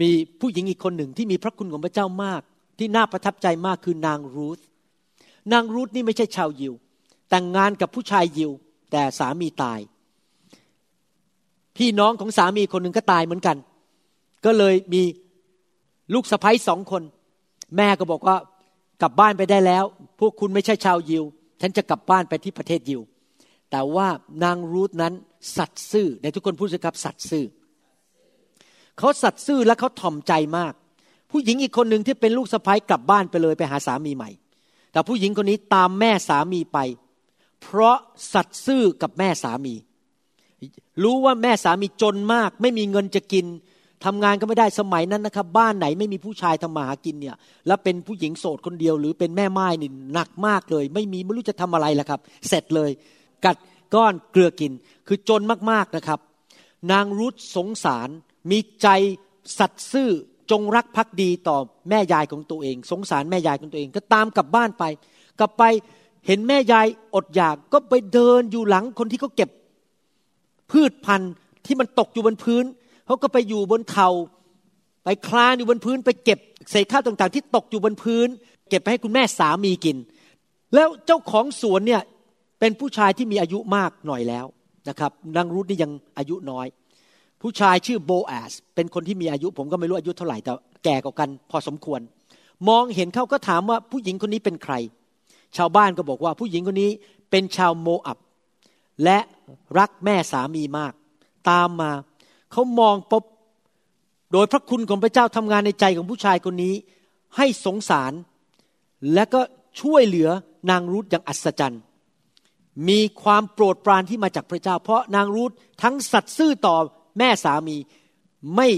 มีผู้หญิงอีกคนหนึ่งที่มีพระคุณของพระเจ้ามาก ที่น่าประทับใจมากคือนางรูธ นางรูธนี่ไม่ใช่ชาวยิว แต่งงานกับผู้ชายยิว แต่สามีตาย พี่น้องของสามีคนหนึ่งก็ตายเหมือนกัน ก็เลยมีลูกสะใภ้สองคน แม่ก็บอกว่ากลับบ้านไปได้แล้ว พวกคุณไม่ใช่ชาวยิว ฉันจะกลับบ้านไปที่ประเทศยิว แต่ว่านางรูธนั้นสัตซ์ซื่อในทุกคนพูดสิครับสัตซ์ซื่อเขาสัตซ์ซื่อและเขาถ่อมใจมาก ผู้หญิงอีกคนหนึ่งที่เป็นลูกสะใภ้กลับบ้านไปเลยไปหาสามีใหม่ แต่ผู้หญิงคนนี้ตามแม่สามีไป เพราะสัตย์ซื่อกับแม่สามี รู้ว่าแม่สามีจนมาก ไม่มีเงินจะกินทำงานก็ไม่ได้สมัยนั้นนะครับ บ้านไหนไม่มีผู้ชายทำมาหากินเนี่ยแล้วเป็นผู้หญิงโสดคนเดียว หรือเป็นแม่ไม้นี่หนักมากเลย ไม่มีไม่รู้จะทำอะไรแล้วครับ เสร็จเลย กัดก้อนเกลือกิน คือจนมากๆนะครับ นางรุธสงสารมีใจสัตย์ซื่อ จงรักภักดีต่อแม่ยายของตัวเอง สงสารแม่ยายของตัวเอง ก็ตามกลับบ้านไป กลับไปเห็นแม่ยายอดอยากก็ไปเดินอยู่หลังคนที่เขาเก็บ พืชพันธุ์ที่มันตกอยู่บนพื้นเขาก็ไปอยู่บนเขาไปคลานอยู่บนพื้น ไปเก็บเศษข้าวต่างๆ ที่ตกอยู่บนพื้น เก็บไปให้คุณแม่สามีกิน แล้วเจ้าของสวนเนี่ยเป็นผู้ชายที่มีอายุมากหน่อยแล้วนะครับนางรุธนี่ยังอายุน้อย ผู้ชายชื่อโบแอสเป็นคนที่มีอายุ ผมก็ไม่รู้อายุเท่าไหร่แต่แก่กว่ากัน พอสมควร มองเห็นเขาก็ถามว่าผู้หญิงคนนี้เป็นใคร ชาวบ้านก็บอกว่าผู้หญิงคนนี้เป็นชาวโมอับ และรักแม่สามีมาก ตามมาเขามองพบโดยพระคุณของพระเจ้าทำงานในใจของผู้ชายคนนี้ ให้สงสาร และก็ช่วยเหลือนางรูธอย่างอัศจรรย์ มีความโปรดปรานที่มาจากพระเจ้า เพราะนางรูธทั้งสัตย์ซื่อต่อ แม่สามีไม่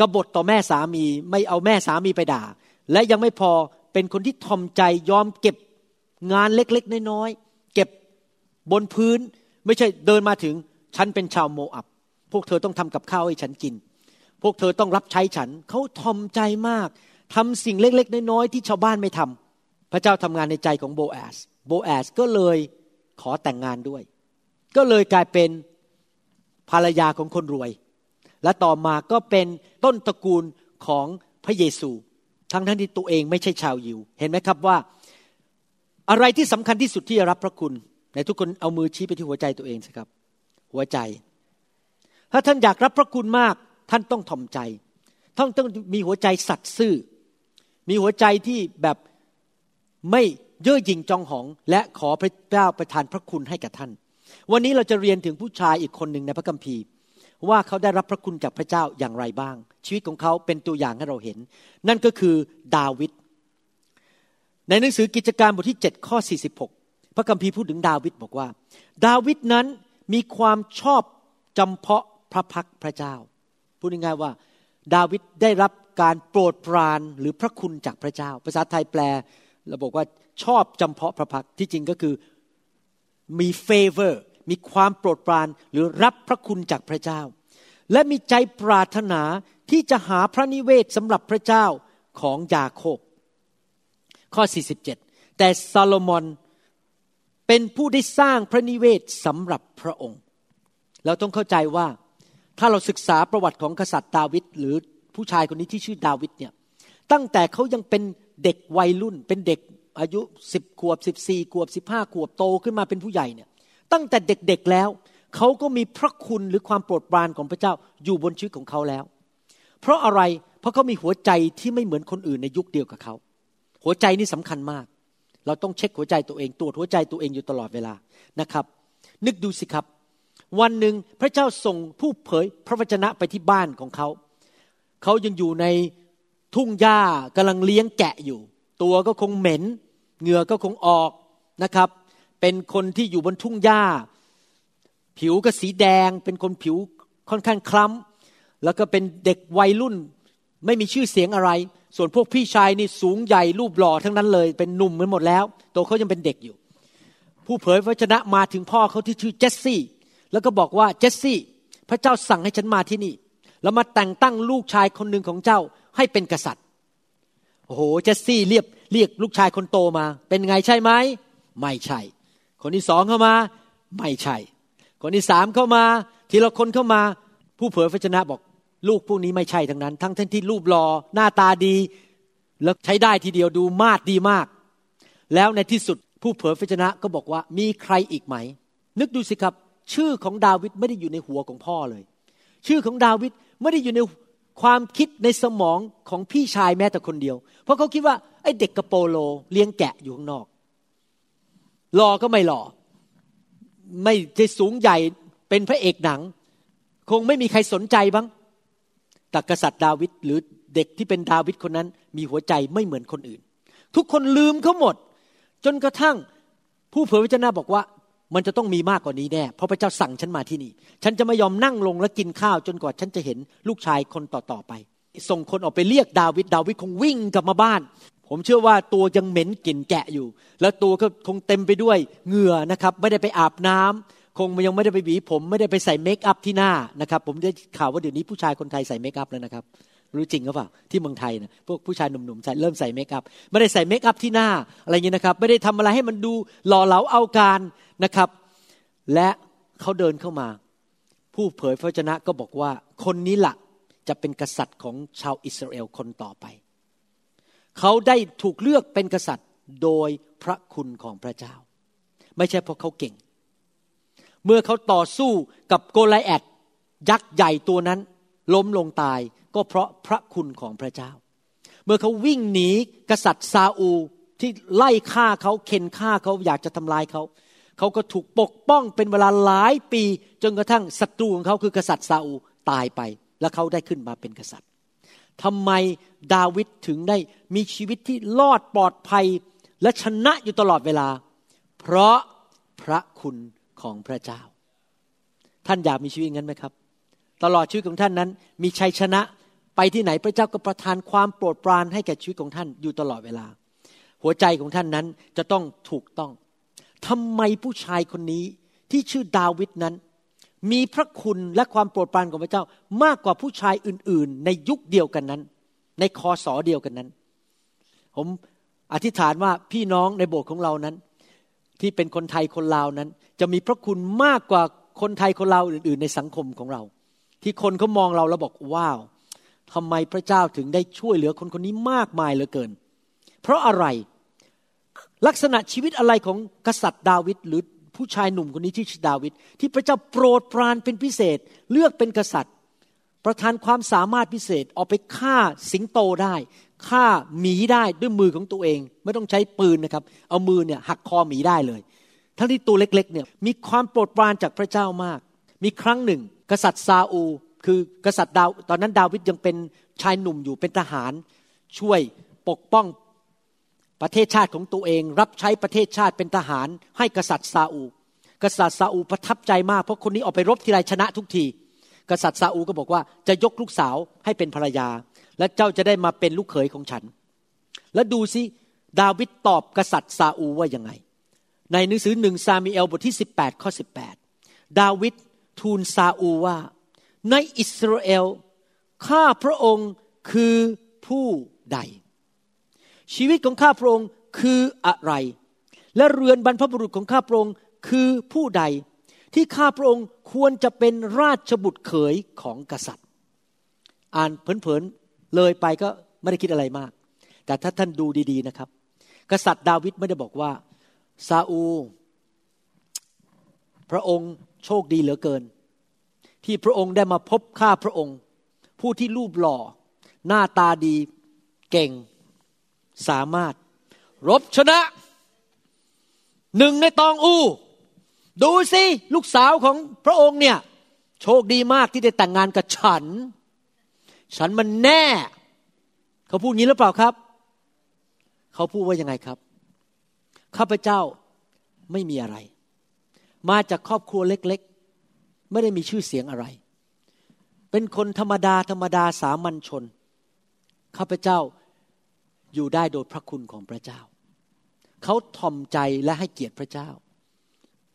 กบฏต่อแม่สามี ไม่เอาแม่สามีไปด่า และยังไม่พอเป็นคนที่ทอมใจยอมเก็บงานเล็กๆน้อยๆเก็บบนพื้นไม่ใช่เดินมาถึงฉันเป็นชาวโมอับ พวกเธอต้องทำกับข้าวให้ฉันกิน พวกเธอต้องรับใช้ฉันเขาทอมใจมากทำสิ่งเล็กๆน้อยๆที่ชาวบ้านไม่ทำพระเจ้าทำงานในใจของโบแอสโบแอสก็เลยขอแต่งงานด้วย ก็เลยกลายเป็น ภรรยาของคนรวย และต่อมาก็เป็นต้นตระกูลของพระเยซู ทั้งทั้งที่ตัวเองไม่ใช่ชาวยิว เห็นไหมครับว่า อะไรที่สำคัญที่สุดที่จะรับพระคุณในทุกคนเอามือชี้ไปที่หัวใจตัวเองสิครับ หัวใจ ถ้าท่านอยากรับพระคุณมาก ท่านต้องถ่อมใจท่านต้องมีหัวใจสัตย์ซื่อ มีหัวใจที่แบบไม่เย่อหยิ่งจองหอง และขอพระเจ้าประทานพระคุณให้กับท่าน วันนี้เราจะเรียนถึงผู้ชายอีกคนหนึ่งในพระคัมภีร์ ว่าเขาได้รับพระคุณจากพระเจ้าอย่างไรบ้าง ชีวิตของเขาเป็นตัวอย่างให้เราเห็น นั่นก็คือดาวิดในหนังสือกิจการบทที่7ข้อ46 พระคัมภีร์พูดถึงดาวิดบอกว่า ดาวิดนั้นมีความชอบจำเพาะพระพักพระเจ้า พูดง่ายๆว่า ดาวิดได้รับการโปรดปรานหรือพระคุณจากพระเจ้า ภาษาไทยแปลเราบอกว่าชอบจำเพาะพระพักตร์ที่จริงก็คือ มี favor มีความโปรดปรานหรือรับพระคุณจากพระเจ้า และมีใจปรารถนาที่จะหาพระนิเวศสำหรับพระเจ้าของยาโคบ ข้อ 47 แต่ซาโลมอนเป็นผู้ได้สร้างพระนิเวศสำหรับพระองค์ เราต้องเข้าใจว่าถ้าเราศึกษาประวัติของกษัตริย์ดาวิดหรือผู้ชายคนนี้ที่ชื่อดาวิดเนี่ยตั้งแต่เขายังเป็นเด็กวัยรุ่นเป็นเด็ก อายุสิบขวบสิบสี่ขวบสิบห้าขวบโตขึ้นมาเป็นผู้ใหญ่เนี่ย ตั้งแต่เด็กๆแล้วเขาก็มีพระคุณหรือความโปรดปรานของพระเจ้าอยู่บนชีวิตของเขาแล้ว เพราะอะไรเพราะเขามีหัวใจที่ไม่เหมือนคนอื่นในยุคเดียวกับเขาหัวใจนี่สำคัญมาก เราต้องเช็คหัวใจตัวเองตรวจหัวใจตัวเองอยู่ตลอดเวลานะครับ นึกดูสิครับ วันหนึ่งพระเจ้าส่งผู้เผยพระวจนะไปที่บ้านของเขา เขายังอยู่ในทุ่งหญ้ากำลังเลี้ยงแกะอยู่ ตัวก็คงเหม็น เหงื่อก็คงออกนะครับ เป็นคนที่อยู่บนทุ่งหญ้า ผิวก็สีแดง เป็นคนผิวค่อนข้างคล้ำแล้วก็เป็นเด็กวัยรุ่น ไม่มีชื่อเสียงอะไร ส่วนพวกพี่ชายนี่สูงใหญ่รูปหล่อทั้งนั้นเลย เป็นหนุ่มเหมือนหมดแล้ว ตัวเขายังเป็นเด็กอยู่ ผู้เผยพระวจนะมาถึงพ่อเขาที่ชื่อเจสซี่ แล้วก็บอกว่าเจสซี่ พระเจ้าสั่งให้ฉันมาที่นี่ แล้วมาแต่งตั้งลูกชายคนหนึ่งของเจ้าให้เป็นกษัตริย์ โอ้โหเจสซี่เรียกเรียกลูกชายคนโตมา เป็นไงใช่ไหมไม่ใช่ คนที่สองเข้ามา ไม่ใช่ คนที่สามเข้ามา ทีละคนเข้ามา ผู้เผยพระชนะบอก ลูกพวกนี้ไม่ใช่ทั้งนั้น ทั้งท่านที่รูปหลอ่อหน้าตาดี แล้วใช้ได้ทีเดียวดูมาดดีมาก แล้วในที่สุดผู้เผยพระชนะก็บอกว่ามีใครอีกไหม นึกดูสิครับ ชื่อของดาวิดไม่ได้อยู่ในหัวของพ่อเลย ชื่อของดาวิดไม่ได้อยู่ใน ความคิดในสมองของพี่ชายแม้แต่คนเดียว เพราะเขาคิดว่าไอ้เด็กกระโปโลเลี้ยงแกะอยู่ข้างนอกหล่อก็ไม่หล่อไม่จะสูงใหญ่เป็นพระเอกหนัง คงไม่มีใครสนใจบ้างแต่กษัตริย์ดาวิดหรือเด็กที่เป็นดาวิดคนนั้น มีหัวใจไม่เหมือนคนอื่น ทุกคนลืมเขาหมด จนกระทั่งผู้เผยพระชนะบอกว่า มันจะต้องมีมากกว่านี้แน่เพราะพระเจ้าสั่งฉันมาที่นี่ ฉันจะไม่ยอมนั่งลงและกินข้าวจนกว่าฉันจะเห็นลูกชายคนต่อๆไป ส่งคนออกไปเรียกดาวิดดาวิดคงวิ่งกลับมาบ้าน ผมเชื่อว่าตัวยังเหม็นกลิ่นแกะอยู่ แล้วตัวก็คงเต็มไปด้วยเหงื่อนะครับ ไม่ได้ไปอาบน้ำคงยังไม่ได้ไปหวีผม ไม่ได้ไปใส่ makeup ที่หน้านะครับ ผมได้ข่าวว่าเดี๋ยวนี้ผู้ชายคนไทยใส่ makeup แล้วนะครับรู้จริงหรือเปล่าที่เมืองไทยนะพวกผู้ชายหนุ่มๆใส่เริ่มใส่ makeup ไม่ได้ใส่ makeup ที่หน้าอะไรเงี้ยนะครับ ไม่ได้ทำอะไรให้มันดูหล่อเหลาเอาการ นะครับ และเขาเดินเข้ามา ผู้เผยพระวจนะก็บอกว่า คนนี้ละจะเป็นกษัตริย์ของชาวอิสราเอลคนต่อไป เขาได้ถูกเลือกเป็นกษัตริย์โดยพระคุณของพระเจ้า ไม่ใช่เพราะเขาเก่ง เมื่อเขาต่อสู้กับโกลแอดยักษ์ใหญ่ตัวนั้น ล้มลงตายก็เพราะพระคุณของพระเจ้า เมื่อเขาวิ่งหนีกษัตริย์ซาอูที่ไล่ฆ่าเขาเข็นฆ่าเขาอยากจะทำลายเขา เขาก็ถูกปกป้องเป็นเวลาหลายปี จนกระทั่งศัตรูของเขาคือกษัตริย์ซาอูตายไป แล้วเขาได้ขึ้นมาเป็นกษัตริย์ทำไมดาวิดถึงได้มีชีวิตที่รอดปลอดภัย และชนะอยู่ตลอดเวลา เพราะพระคุณของพระเจ้า ท่านอยากมีชีวิตงั้นไหมครับ ตลอดชีวิตของท่านนั้น มีชัยชนะไปที่ไหนพระเจ้าก็ประทานความโปรดปรานให้แก่ชีวิตของท่านอยู่ตลอดเวลา หัวใจของท่านนั้นจะต้องถูกต้อง ทำไมผู้ชายคนนี้ที่ชื่อดาวิดนั้น มีพระคุณและความโปรดปรานของพระเจ้ามากกว่าผู้ชายอื่น ๆ ในยุคเดียวกันนั้น ในคอสอเดียวกันนั้น ผมอธิษฐานว่าพี่น้องในโบสถ์ของเรานั้น ที่เป็นคนไทยคนลาวนั้น จะมีพระคุณมากกว่าคนไทยคนลาวอื่น ๆ ในสังคมของเรา ที่คนเขามองเราแล้วบอกว้าวทำไมพระเจ้าถึงได้ช่วยเหลือคนคนนี้มากมายเหลือเกิน เพราะอะไร ลักษณะชีวิตอะไรของกษัตริย์ดาวิดหรือผู้ชายหนุ่มคนนี้ที่ชื่อดาวิดที่พระเจ้าโปรดปรานเป็นพิเศษเลือกเป็นกษัตริย์ ประทานความสามารถพิเศษออกไปฆ่าสิงโตได้ฆ่าหมีได้ด้วยมือของตัวเอง ไม่ต้องใช้ปืนนะครับ เอามือเนี่ยหักคอหมีได้เลย ทั้งที่ตัวเล็กๆเนี่ยมีความโปรดปรานจากพระเจ้ามาก มีครั้งหนึ่ง กษัตริย์ซาอู คือกษัตริย์ดาวตอนนั้นดาวิดยังเป็นชายหนุ่มอยู่เป็นทหาร ช่วยปกป้อง ประเทศชาติของตัวเอง รับใช้ประเทศชาติเป็นทหาร ให้กษัตริย์ซาอู กษัตริย์ซาอูประทับใจมากเพราะคนนี้ออกไปรบทีไรชนะทุกที กษัตริย์ซาอูก็บอกว่าจะยกลูกสาวให้เป็นภรรยา และเจ้าจะได้มาเป็นลูกเขยของฉัน แล้วดูสิดาวิดตอบกษัตริย์ซาอูว่ายังไง ในหนังสือหนึ่งซามีเอลบทที่ 18ข้อ18 ดาวิดทูลซาอูว่า ในอิสราเอลข้าพระองค์คือผู้ใด ชีวิตของข้าพระองค์คืออะไร และเรือนบรรพบุรุษของข้าพระองค์คือผู้ใด ที่ข้าพระองค์ควรจะเป็นราชบุตรเขยของกษัตริย์ อ่านเผินๆเลยไปก็ไม่ได้คิดอะไรมาก แต่ถ้าท่านดูดีๆนะครับ กษัตริย์ดาวิดไม่ได้บอกว่าซาอูพระองค์โชคดีเหลือเกิน ที่พระองค์ได้มาพบข้าพระองค์ ผู้ที่รูปหล่อ หน้าตาดีเก่ง สามารถรบชนะหนึ่งในตองอู ดูสิลูกสาวของพระองค์เนี่ยโชคดีมากที่ได้แต่งงานกับฉัน ฉันมันแน่ เขาพูดงี้หรือเปล่าครับ เขาพูดว่ายังไงครับ ข้าพเจ้าไม่มีอะไร มาจากครอบครัวเล็กๆ ไม่ได้มีชื่อเสียงอะไร เป็นคนธรรมดาธรรมดาสามัญชน ข้าพเจ้า อยู่ได้โดยพระคุณของพระเจ้า เขาทอมใจและให้เกียรติพระเจ้า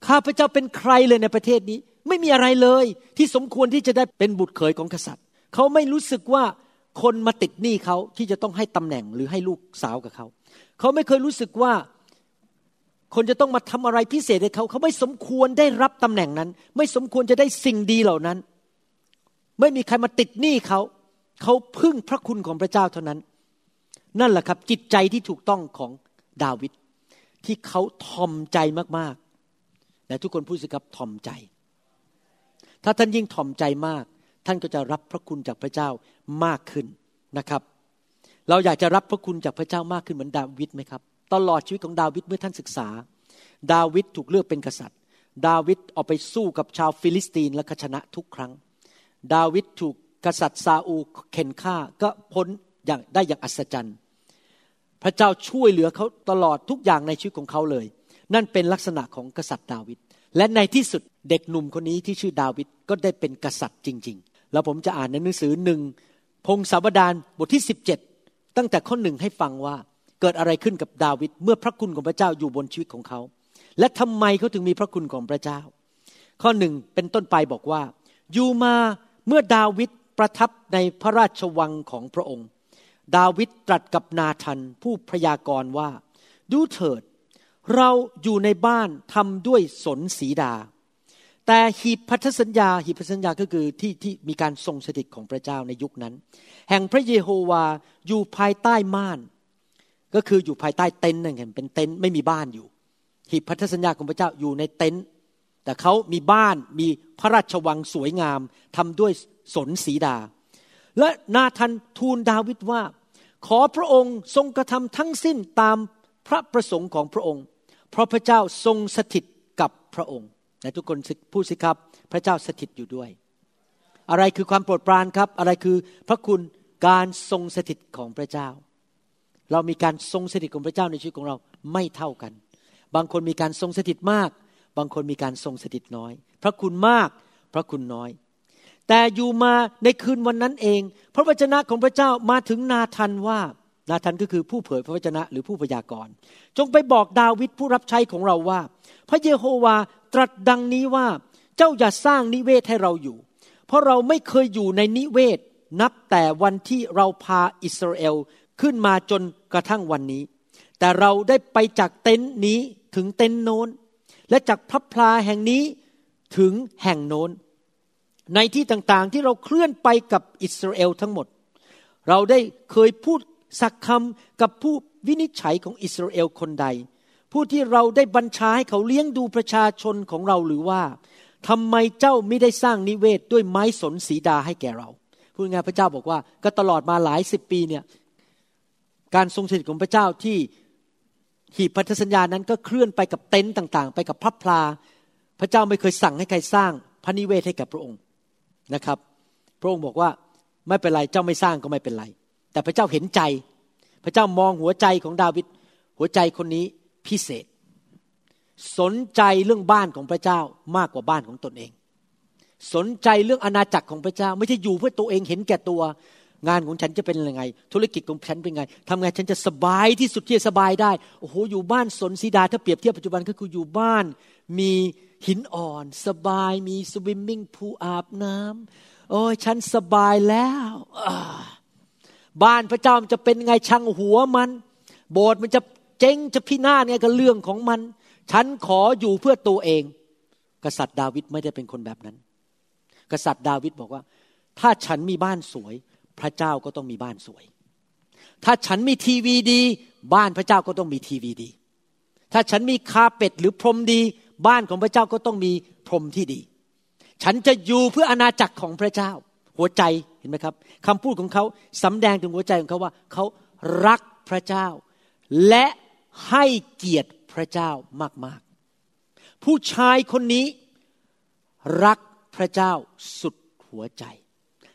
ข้าพระเจ้าเป็นใครเลยในประเทศนี้ ไม่มีอะไรเลยที่สมควรที่จะได้เป็นบุตรเขยของกษัตริย์ เขาไม่รู้สึกว่าคนมาติดหนี้เขาที่จะต้องให้ตำแหน่งหรือให้ลูกสาวกับเขา เขาไม่เคยรู้สึกว่าคนจะต้องมาทำอะไรพิเศษให้เขา เขาไม่สมควรได้รับตำแหน่งนั้น ไม่สมควรจะได้สิ่งดีเหล่านั้น ไม่มีใครมาติดหนี้เขา เขาพึ่งพระคุณของพระเจ้าเท่านั้น นั่นแหละครับ จิตใจที่ถูกต้องของดาวิดที่เขาทอมใจมากๆ และทุกคนพูดสิครับทอมใจ ถ้าท่านยิ่งทอมใจมาก ท่านก็จะรับพระคุณจากพระเจ้ามากขึ้นนะครับ เราอยากจะรับพระคุณจากพระเจ้ามากขึ้นเหมือนดาวิดไหมครับ ตลอดชีวิตของดาวิดเมื่อท่านศึกษา ดาวิดถูกเลือกเป็นกษัตริย์ ดาวิดออกไปสู้กับชาวฟิลิสตีนและชนะทุกครั้ง ดาวิดถูกกษัตริย์ซาอูลเข่นฆ่าก็พ้น อย่างได้อย่างอัศจรรย์ พระเจ้าช่วยเหลือเขาตลอดทุกอย่างในชีวิตของเขาเลย นั่นเป็นลักษณะของกษัตริย์ดาวิดและในที่สุดเด็กหนุ่มคนนี้ที่ชื่อดาวิดก็ได้เป็นกษัตริย์จริง ๆ แล้วผมจะอ่านในหนังสือหนึ่งพงศาวดารบทที่ 17 ตั้งแต่ข้อหนึ่งให้ฟังว่าเกิดอะไรขึ้นกับดาวิดเมื่อพระคุณของพระเจ้าอยู่บนชีวิตของเขา และทำไมเขาถึงมีพระคุณของพระเจ้า ข้อหนึ่งเป็นต้นไปบอกว่า อยู่มาเมื่อดาวิดประทับในพระราชวังของพระองค์ ดาวิดตรัสกับนาธันผู้พยากรณ์ว่า ดูเถิด เราอยู่ในบ้านทำด้วยสนสีดา แต่หีบพันธสัญญาหีบพันธสัญญาก็คือที่ที่มีการทรงสถิตของพระเจ้าในยุคนั้น แห่งพระเยโฮวาอยู่ภายใต้ม่าน ก็คืออยู่ภายใต้เต็นท์นั่นเองเป็นเต็นท์ไม่มีบ้านอยู่ หีบพันธสัญญาของพระเจ้าอยู่ในเต็นท์แต่เขามีบ้านมีพระราชวังสวยงามทำด้วยสนสีดา และนาธันทูลดาวิดว่า ขอพระองค์ทรงกระทำทั้งสิ้นตามพระประสงค์ของพระองค์ เพราะพระเจ้าทรงสถิตกับพระองค์และทุกคนพูดสิครับ พระเจ้าสถิตอยู่ด้วย อะไรคือความโปรดปรานครับ อะไรคือพระคุณการทรงสถิตของพระเจ้า เรามีการทรงสถิตของพระเจ้าในชีวิตของเราไม่เท่ากัน บางคนมีการทรงสถิตมาก บางคนมีการทรงสถิตน้อย พระคุณมาก พระคุณน้อย แต่อยู่มาในคืนวันนั้นเอง พระวจนะของพระเจ้ามาถึงนาทันว่า นาทันก็คือผู้เผยพระวจนะหรือผู้พยากรณ์ จงไปบอกดาวิดผู้รับใช้ของเราว่า พระเยโฮวาตรัสดังนี้ว่าเจ้าอย่าสร้างนิเวศให้เราอยู่ เพราะเราไม่เคยอยู่ในนิเวศ นับแต่วันที่เราพาอิสราเอลขึ้นมาจนกระทั่งวันนี้ แต่เราได้ไปจากเต็นท์นี้ถึงเต็นท์โน้น และจากพระพลาแห่งนี้ถึงแห่งโน้น ในที่ต่างๆที่เราเคลื่อนไปกับอิสราเอลทั้งหมด เราได้เคยพูดสักคำกับผู้วินิจฉัยของอิสราเอลคนใด ผู้ที่เราได้บัญชาให้เขาเลี้ยงดูประชาชนของเราหรือว่าทำไมเจ้าไม่ได้สร้างนิเวศด้วยไม้สนสีดาให้แก่เราพูดง่ายพระเจ้าบอกว่า ก็ตลอดมาหลายสิบปีเนี่ยการทรงสถิตของพระเจ้าที่หีบพันธสัญญานั้นก็เคลื่อนไปกับเต็นต์ต่าง ๆ ไปกับพระพลา พระเจ้าไม่เคยสั่งให้ใครสร้างพระนิเวศให้กับพระองค์ นะครับ พระองค์บอกว่าไม่เป็นไรเจ้าไม่สร้างก็ไม่เป็นไร แต่พระเจ้าเห็นใจ พระเจ้ามองหัวใจของดาวิดหัวใจคนนี้พิเศษ สนใจเรื่องบ้านของพระเจ้ามากกว่าบ้านของตนเอง สนใจเรื่องอาณาจักรของพระเจ้า ไม่ใช่อยู่เพื่อตัวเองเห็นแก่ตัว งานของฉันจะเป็นยังไง ธุรกิจของฉันเป็นไงทำไงฉันจะสบายที่สุดที่จะสบายได้โอ้โหอยู่บ้านสนสีดาถ้าเปรียบเทียบปัจจุบันก็คืออยู่บ้านมี หินอ่อนสบายมี swimming pool อาบน้ำโอ้ยฉันสบายแล้วบ้านพระเจ้ามันจะเป็นไงช่างหัวมัน โบสถ์มันจะเจ๊งจะพินาศไงก็เรื่องของมัน ฉันขออยู่เพื่อตัวเอง กษัตริย์ดาวิดไม่ได้เป็นคนแบบนั้น กษัตริย์ดาวิดบอกว่า ถ้าฉันมีบ้านสวย พระเจ้าก็ต้องมีบ้านสวย ถ้าฉันมีทีวีดี บ้านพระเจ้าก็ต้องมีทีวีดี ถ้าฉันมีคาเป็ดหรือพรมดี บ้านของพระเจ้าก็ต้องมีพรมที่ดี ฉันจะอยู่เพื่ออาณาจักรของพระเจ้า หัวใจเห็นไหมครับคำพูดของเขาสำแดงถึงหัวใจของเขาว่าเขารักพระเจ้า และให้เกียรติพระเจ้ามากๆ ผู้ชายคนนี้รักพระเจ้าสุดหัวใจ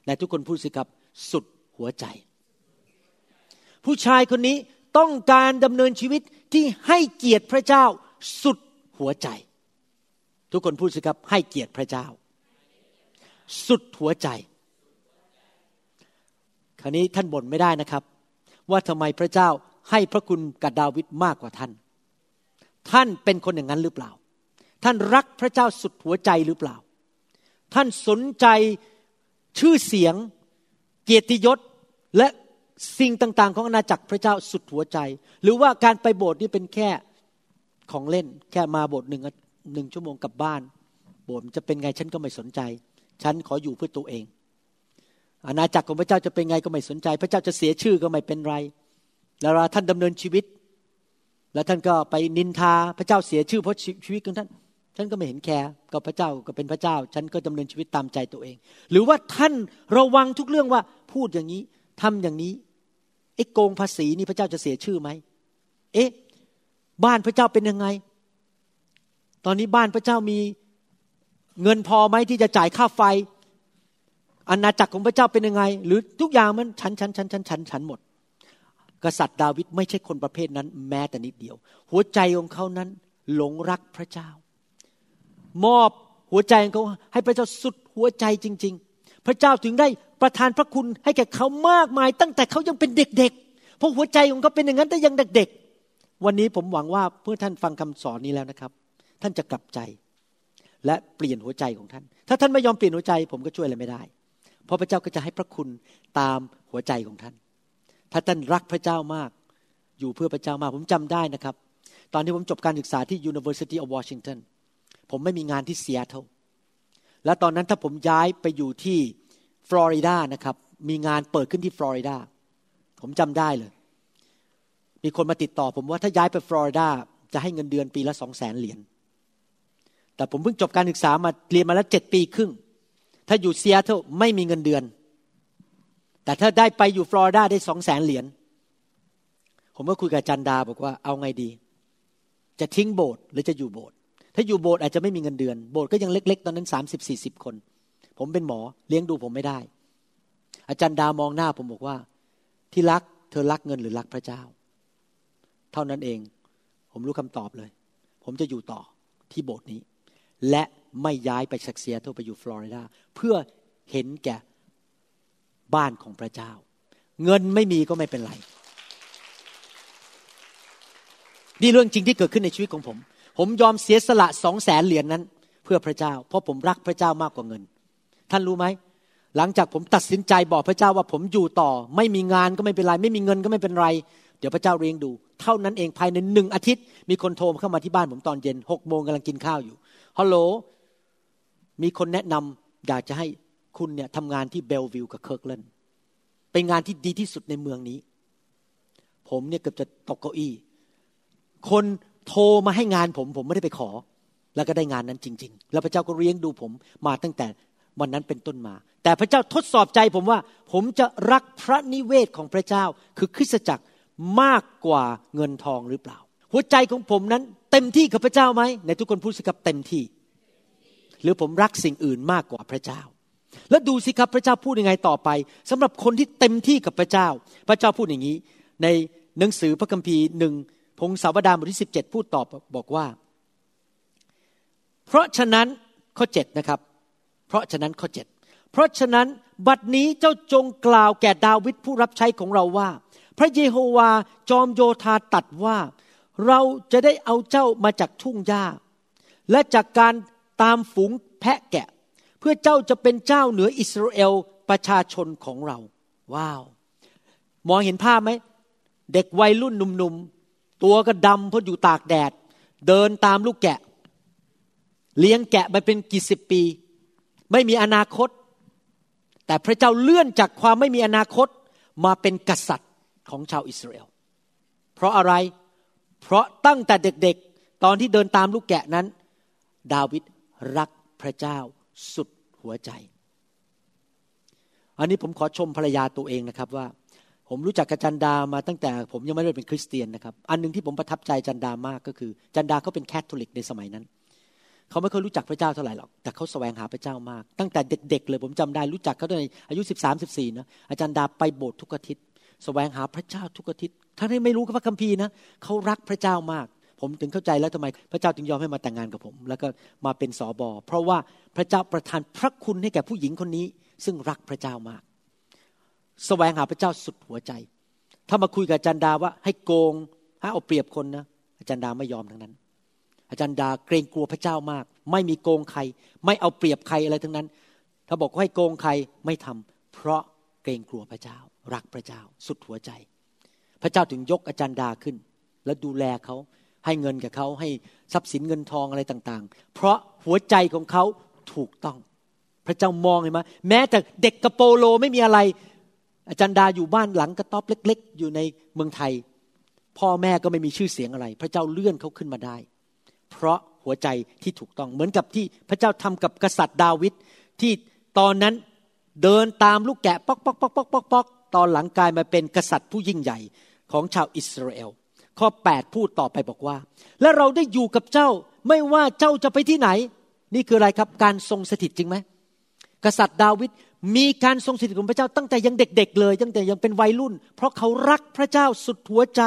และทุกคนพูดสิครับสุดหัวใจ ผู้ชายคนนี้ต้องการดำเนินชีวิตที่ให้เกียรติพระเจ้าสุดหัวใจ ทุกคนพูดสิครับ ให้เกียรติพระเจ้า สุดหัวใจ คราวนี้ท่านบ่นไม่ได้นะครับ ว่าทำไมพระเจ้าให้พระคุณกับดาวิดมากกว่าท่าน ท่านเป็นคนอย่างนั้นหรือเปล่า ท่านรักพระเจ้าสุดหัวใจหรือเปล่า ท่านสนใจชื่อเสียง เกียรติยศและสิ่งต่างๆ ของอาณาจักรพระเจ้าสุดหัวใจ หรือว่าการไปโบสถ์นี่เป็นแค่ของเล่น แค่มาโบสถ์หนึ่ง หนึ่งชั่วโมงกลับบ้านโบสถ์จะเป็นไงฉันก็ไม่สนใจ ฉันขออยู่เพื่อตัวเอง อาณาจักรของพระเจ้าจะเป็นไงก็ไม่สนใจ พระเจ้าจะเสียชื่อก็ไม่เป็นไร แล้วท่านดำเนินชีวิต แล้วท่านก็ไปนินทาพระเจ้าเสียชื่อเพราะชีวิตของท่านฉันก็ไม่เห็นแคร์กับพระเจ้าก็เป็นพระเจ้า ฉันก็ดำเนินชีวิตตามใจตัวเอง หรือว่าท่านระวังทุกเรื่องว่าพูดอย่างนี้ทำอย่างนี้ไอ้โกงภาษีนี่พระเจ้าจะเสียชื่อไหมเอ๊ะบ้านพระเจ้าเป็นยังไง ตอนนี้บ้านพระเจ้ามีเงินพอไหมที่จะจ่ายค่าไฟอาณาจักรของพระเจ้าเป็นยังไง หรือทุกอย่างมันฉันฉันฉันฉันฉันฉันหมด กษัตริย์ดาวิดไม่ใช่คนประเภทนั้น แม้แต่นิดเดียว หัวใจของเขานั้นหลงรักพระเจ้า มอบหัวใจของเขาให้พระเจ้าสุดหัวใจจริง ๆ พระเจ้าถึงได้ประทานพระคุณให้แก่เขามากมาย ตั้งแต่เขายังเป็นเด็กๆเพราะหัวใจของเขาเป็นอย่างนั้นแต่ยังเด็กๆวันนี้ผมหวังว่าเมื่อท่านฟังคำสอนนี้แล้วนะครับ ท่านจะกลับใจ และเปลี่ยนหัวใจของท่าน ถ้าท่านไม่ยอมเปลี่ยนหัวใจ ผมก็ช่วยอะไรไม่ได้ เพราะพระเจ้าก็จะให้พระคุณตามหัวใจของท่าน ถ้าท่านรักพระเจ้ามาก อยู่เพื่อพระเจ้ามาก ผมจำได้นะครับ ตอนที่ผมจบการศึกษาที่ University of Washington ผมไม่มีงานที่เซียเท่าและตอนนั้นถ้าผมย้ายไปอยู่ที่ฟลอริดานะครับ มีงานเปิดขึ้นที่ฟลอริดา ผมจำได้เลย มีคนมาติดต่อผมว่าถ้าย้ายไปฟลอริดาจะให้เงินเดือนปีละสองแสนเหรียญ แต่ผมเพิ่งจบการศึกษามาเรียนมาแล้วเจ็ดปีครึ่ง ถ้าอยู่เซียเท่าไม่มีเงินเดือน แต่ถ้าได้ไปอยู่ฟลอริดาได้สองแสนเหรียญ ผมก็คุยกับจันดาบอกว่าเอาไงดี จะทิ้งโบสถ์หรือจะอยู่โบสถ์ ถ้าอยู่โบสถ์อาจจะไม่มีเงินเดือน โบสถ์ก็ยังเล็กๆ ตอนนั้นสามสิบสี่สิบคน ผมเป็นหมอเลี้ยงดูผมไม่ได้ อาจารย์ดามองหน้าผมบอกว่า ที่รักเธอรักเงินหรือรักพระเจ้า เท่านั้นเอง ผมรู้คำตอบเลย ผมจะอยู่ต่อที่โบสถ์นี้ และไม่ย้ายไปสักเซียเท่าไปอยู่ฟลอริดาเพื่อเห็นแก่บ้านของพระเจ้า เงินไม่มีก็ไม่เป็นไร นี่เรื่องจริงที่เกิดขึ้นในชีวิตของผม ผมยอมเสียสละสองแสนเหรียญนนั้น เพื่อพระเจ้า เพราะผมรักพระเจ้ามากกว่าเงิน ท่านรู้ไหมหลังจากผมตัดสินใจบอกพระเจ้าว่าผมอยู่ต่อ ไม่มีงานก็ไม่เป็นไร ไม่มีเงินก็ไม่เป็นไร เดี๋ยวพระเจ้าเลี้ยงดู เท่านั้นเองภายในหนึ่งอาทิตย์ มีคนโทรเข้ามาที่บ้านผมตอนเย็นหกโมงกำลังกินข้าวอยู่ ฮัลโหล มีคนแนะนำอยากจะให้คุณเนี่ยทำงานที่เบลวิวกับเคิร์กเลนเป็นงานที่ดีที่สุดในเมืองนี้ ผมเนี่ยเกือบจะตกเก้าอี้ คนโทรมาให้งานผม ผมไม่ได้ไปขอ แล้วก็ได้งานนั้นจริง ๆ แล้วพระเจ้าก็เลี้ยงดูผมมาตั้งแต่วันนั้นเป็นต้นมา แต่พระเจ้าทดสอบใจผมว่า ผมจะรักพระนิเวศของพระเจ้า คือคริสตจักรมากกว่าเงินทองหรือเปล่า หัวใจของผมนั้น เต็มที่กับพระเจ้าไหมในทุกคนพูดสิครับเต็มที่ หรือผมรักสิ่งอื่นมากกว่าพระเจ้า แล้วดูสิครับพระเจ้าพูดยังไงต่อไปสำหรับคนที่เต็มที่กับพระเจ้า พระเจ้าพูดอย่างนี้ ในหนังสือพระคัมภีร์หนึ่งพงศาวดารบทที่สิบเจ็ดพูดตอบบอกว่า เพราะฉะนั้นข้อเจ็ดนะครับ เพราะฉะนั้นข้อเจ็ดเพราะฉะนั้นบัดนี้เจ้าจงกล่าวแก่ดาวิดผู้รับใช้ของเราว่า พระเยโฮวาจอมโยธาตัดว่า เราจะได้เอาเจ้ามาจากทุ่งหญ้า และจากการตามฝูงแพะแกะ เพื่อเจ้าจะเป็นเจ้าเหนืออิสราเอลประชาชนของเรา ว้าว มองเห็นภาพไหม เด็กวัยรุ่นหนุ่มๆ ตัวก็ดำเพราะอยู่ตากแดด เดินตามลูกแกะ เลี้ยงแกะมาเป็นกี่สิบปี ไม่มีอนาคต แต่พระเจ้าเลื่อนจากความไม่มีอนาคตมาเป็นกษัตริย์ของชาวอิสราเอล เพราะอะไร เพราะตั้งแต่เด็กๆ ตอนที่เดินตามลูกแกะนั้น ดาวิดรักพระเจ้าสุดหัวใจ อันนี้ผมขอชมภรรยาตัวเองนะครับว่า ผมรู้จักกับจันดามาตั้งแต่ผมยังไม่ได้เป็นคริสเตียนนะครับ อันหนึ่งที่ผมประทับใจจันดามากก็คือ จันดาเขาเป็นแคทอลิกในสมัยนั้นเขาไม่เคยรู้จักพระเจ้าเท่าไหร่หรอก แต่เขาแสวงหาพระเจ้ามาก ตั้งแต่เด็กๆเลยผมจำได้รู้จักเขาตั้งแต่อายุสิบสามสิบสี่นะอาจารย์ดาไปโบสถ์ทุกอาทิตย์ แสวงหาพระเจ้าทุกอาทิตย์ท่านที่ไม่รู้พระคัมภีร์นะเขารักพระเจ้ามาก ผมถึงเข้าใจแล้วทำไม พระเจ้าถึงยอมให้มาแต่งงานกับผม แล้วก็มาเป็นสอบอเพราะว่าพระเจ้าประทานพระคุณให้แก่ผู้หญิงคนนี้ ซึ่งรักพระเจ้ามาก แสวงหาพระเจ้าสุดหัวใจ ถ้ามาคุยกับอาจารย์ดาว่าให้โกงให้เอาเปรียบคนนะอาจารย์ดาไม่ยอมทั้งนั้น อาจารย์ดาเกรงกลัวพระเจ้ามาก ไม่มีโกงใคร ไม่เอาเปรียบใครอะไรทั้งนั้น ถ้าบอกว่าให้โกงใครไม่ทำเพราะ เกรงกลัวพระเจ้า รักพระเจ้า สุดหัวใจ พระเจ้าถึงยกอาจารย์ดาขึ้น แล้วดูแลเขาให้เงินกับเขาให้ทรัพย์สินเงินทองอะไรต่างๆ เพราะหัวใจของเขาถูกต้อง พระเจ้ามองเห็นไหมแม้แต่เด็กกระโปโลไม่มีอะไร อาจารย์ดาอยู่บ้านหลังกระต๊อบเล็ก ๆ อยู่ในเมืองไทย พ่อแม่ก็ไม่มีชื่อเสียงอะไร พระเจ้าเลื่อนเขาขึ้นมาได้ เพราะหัวใจที่ถูกต้องเหมือนกับที่พระเจ้าทำกับกษัตริย์ดาวิดที่ตอนนั้น เดินตามลูกแกะปอกปอกปอกปอกปอกปอกตอนหลังกลายมาเป็นกษัตริย์ผู้ยิ่งใหญ่ของชาวอิสราเอล ข้อ 8 พูดต่อไปบอกว่า และเราได้อยู่กับเจ้าไม่ว่าเจ้าจะไปที่ไหน นี่คืออะไรครับการทรงสถิตจริงไหมกษัตริย์ดาวิดมีการทรงสถิตของพระเจ้าตั้งแต่ยังเด็กๆเลย ตั้งแต่ยังเป็นวัยรุ่น เพราะเขารักพระเจ้าสุดหัวใจ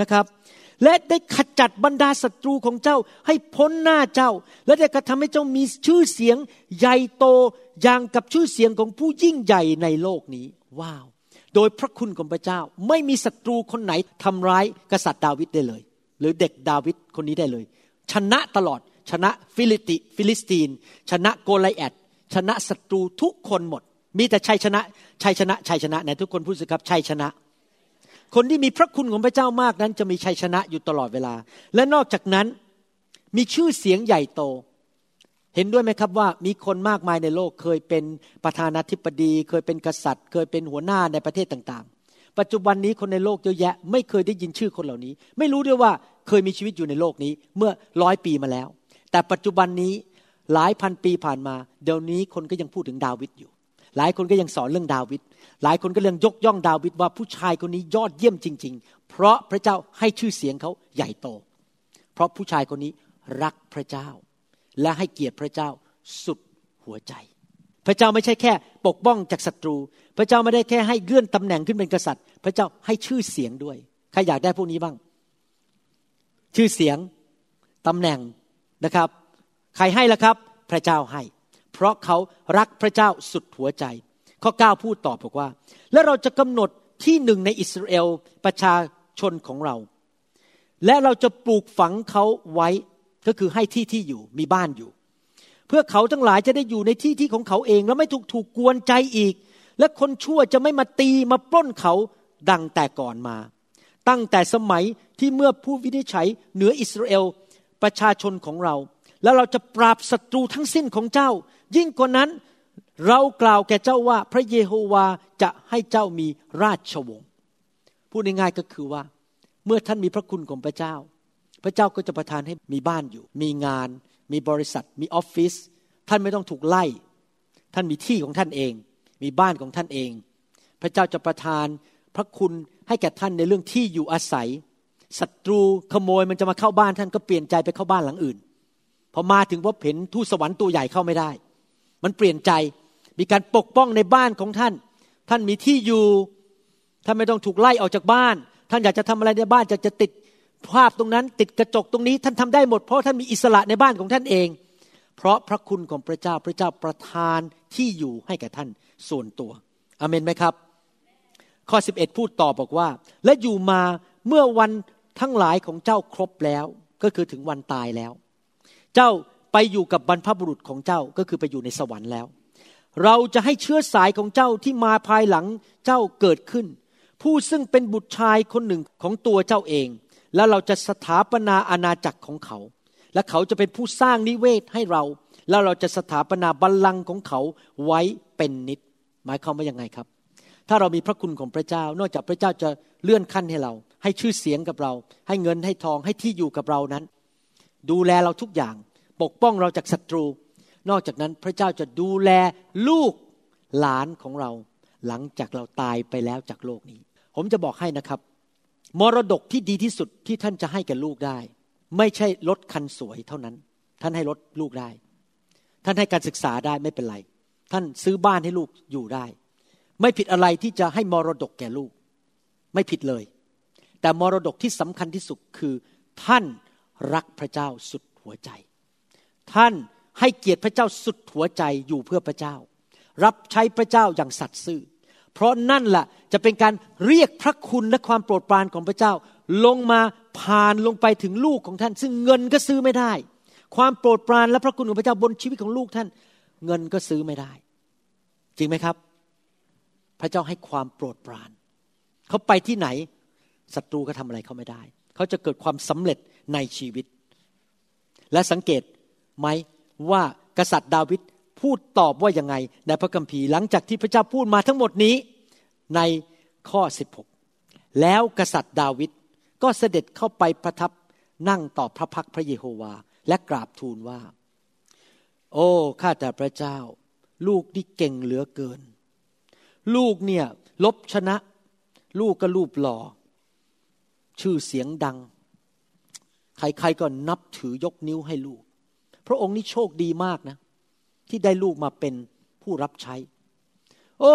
นะครับ และได้ขจัดบรรดาศัตรูของเจ้าให้พ้นหน้าเจ้า และได้กระทำให้เจ้ามีชื่อเสียงใหญ่โตอย่างกับชื่อเสียงของผู้ยิ่งใหญ่ในโลกนี้ ว้าว โดยพระคุณของพระเจ้าไม่มีศัตรูคนไหนทำร้ายกษัตริย์ดาวิดได้เลย หรือเด็กดาวิดคนนี้ได้เลย ชนะตลอด ชนะฟิลิสติฟิลิสตีน ชนะโกไลแอทชนะศัตรูทุกคนหมด มีแต่ชัยชนะชัยชนะชัยชนะไหนทุกคนพูดสิครับชัยชนะ คนที่มีพระคุณของพระเจ้ามากนั้น จะมีชัยชนะอยู่ตลอดเวลา และนอกจากนั้นมีชื่อเสียงใหญ่โต เห็นด้วยไหมครับว่ามีคนมากมายในโลกเคยเป็นประธานาธิบดี เคยเป็นกษัตริย์ เคยเป็นหัวหน้าในประเทศต่างๆ ปัจจุบันนี้คนในโลกเยอะแยะ ไม่เคยได้ยินชื่อคนเหล่านี้ ไม่รู้ด้วยว่าเคยมีชีวิตอยู่ในโลกนี้เมื่อร้อยปีมาแล้ว แต่ปัจจุบันนี้หลายพันปีผ่านมา เดี๋ยวนี้คนก็ยังพูดถึงดาวิดอยู่ หลายคนก็ยังสอนเรื่องดาวิด หลายคนก็ยังยกย่องดาวิดว่าผู้ชายคนนี้ยอดเยี่ยมจริง ๆ เพราะพระเจ้าให้ชื่อเสียงเขาใหญ่โต เพราะผู้ชายคนนี้รักพระเจ้า และให้เกียรติพระเจ้าสุดหัวใจ พระเจ้าไม่ใช่แค่ ปกป้องจากศัตรู พระเจ้าไม่ได้แค่ให้เลื่อนตำแหน่งขึ้นเป็นกษัตริย์ พระเจ้าให้ชื่อเสียงด้วยใครอยากได้พวกนี้บ้าง ชื่อเสียงตำแหน่งนะครับใครให้ล่ะครับ พระเจ้าให้ เพราะเขารักพระเจ้าสุดหัวใจ ข้อ 9 พูดตอบบอกว่า และเราจะกำหนดที่หนึ่งในอิสราเอลประชาชนของเรา และเราจะปลูกฝังเขาไว้ก็คือให้ที่ที่อยู่มีบ้านอยู่ เพื่อเขาทั้งหลายจะได้อยู่ในที่ที่ของเขาเอง แล้วไม่ถูกถูกกวนใจอีก และคนชั่วจะไม่มาตีมาปล้นเขาดังแต่ก่อนมา ตั้งแต่สมัยที่เมื่อผู้วินิจฉัยเหนืออิสราเอลประชาชนของเรา แล้วเราจะปราบศัตรูทั้งสิ้นของเจ้า ยิ่งกว่านั้น เรากล่าวแก่เจ้าว่าพระเยโฮวาจะให้เจ้ามีราชวงศ์พูดง่ายๆก็คือว่า เมื่อท่านมีพระคุณของพระเจ้า พระเจ้าก็จะประทานให้มีบ้านอยู่ มีงาน มีบริษัท มีออฟฟิศท่านไม่ต้องถูกไล่ ท่านมีที่ของท่านเอง มีบ้านของท่านเอง พระเจ้าจะประทานพระคุณให้แก่ท่านในเรื่องที่อยู่อาศัยศัตรูขโมยมันจะมาเข้าบ้านท่านก็เปลี่ยนใจไปเข้าบ้านหลังอื่นพอมาถึงพบเห็นทูตสวรรค์ตัวใหญ่เข้าไม่ได้ มันเปลี่ยนใจ มีการปกป้องในบ้านของท่าน ท่านมีที่อยู่ ท่านไม่ต้องถูกไล่ออกจากบ้าน ท่านอยากจะทำอะไรในบ้านจะจะติดภาพตรงนั้น ติดกระจกตรงนี้ ท่านทำได้หมดเพราะท่านมีอิสระในบ้านของท่านเอง เพราะพระคุณของพระเจ้าพระเจ้าประทานที่อยู่ให้แก่ท่านส่วนตัวอเมนไหมครับ ข้อ 11 พูดต่อบอกว่า และอยู่มาเมื่อวันทั้งหลายของเจ้าครบแล้ว ก็คือถึงวันตายแล้ว เจ้า ไปอยู่กับบรรพบุรุษของเจ้าก็คือไปอยู่ในสวรรค์แล้ว เราจะให้เชื้อสายของเจ้าที่มาภายหลังเจ้าเกิดขึ้น ผู้ซึ่งเป็นบุตรชายคนหนึ่งของตัวเจ้าเอง แล้วเราจะสถาปนาอาณาจักรของเขา และเขาจะเป็นผู้สร้างนิเวศให้เรา แล้วเราจะสถาปนาบัลลังก์ของเขาไว้เป็นนิด หมายความว่ายังไงครับ ถ้าเรามีพระคุณของพระเจ้า นอกจากพระเจ้าจะเลื่อนขั้นให้เรา ให้ชื่อเสียงกับเรา ให้เงินให้ทองให้ที่อยู่กับเรานั้น ดูแลเราทุกอย่าง ปกป้องเราจากศัตรู นอกจากนั้นพระเจ้าจะดูแลลูกหลานของเรา หลังจากเราตายไปแล้วจากโลกนี้ ผมจะบอกให้นะครับ มรดกที่ดีที่สุดที่ท่านจะให้แก่ลูกได้ ไม่ใช่รถคันสวยเท่านั้น ท่านให้รถลูกได้ ท่านให้การศึกษาได้ไม่เป็นไร ท่านซื้อบ้านให้ลูกอยู่ได้ ไม่ผิดอะไรที่จะให้มรดกแก่ลูก ไม่ผิดเลย แต่มรดกที่สำคัญที่สุดคือ ท่านรักพระเจ้าสุดหัวใจ ท่านให้เกียรติพระเจ้าสุดหัวใจอยู่เพื่อพระเจ้า รับใช้พระเจ้าอย่างสัตย์ซื่อ เพราะนั่นแหละจะเป็นการเรียกพระคุณและความโปรดปรานของพระเจ้า ลงมาผ่านลงไปถึงลูกของท่าน ซึ่งเงินก็ซื้อไม่ได้ ความโปรดปรานและพระคุณของพระเจ้าบนชีวิตของลูกท่าน เงินก็ซื้อไม่ได้ จริงไหมครับ พระเจ้าให้ความโปรดปรานเขาไปที่ไหนศัตรูก็ทำอะไรเขาไม่ได้ เขาจะเกิดความสำเร็จในชีวิต และสังเกต ไหมว่ากษัตริย์ดาวิดพูดตอบว่ายังไง ในพระคัมภีร์หลังจากที่พระเจ้าพูดมาทั้งหมดนี้ในข้อ 16 แล้วกษัตริย์ดาวิดก็เสด็จเข้าไปประทับนั่งต่อพระพักพระเยโฮวา และกราบทูลว่า โอ้ข้าแต่พระเจ้า ลูกนี่เก่งเหลือเกิน ลูกเนี่ยลบชนะ ลูกก็รูปหล่อ ชื่อเสียงดัง ใครๆก็นับถือยกนิ้วให้ลูก พระองค์นี่โชคดีมากนะ ที่ได้ลูกมาเป็นผู้รับใช้ โอ้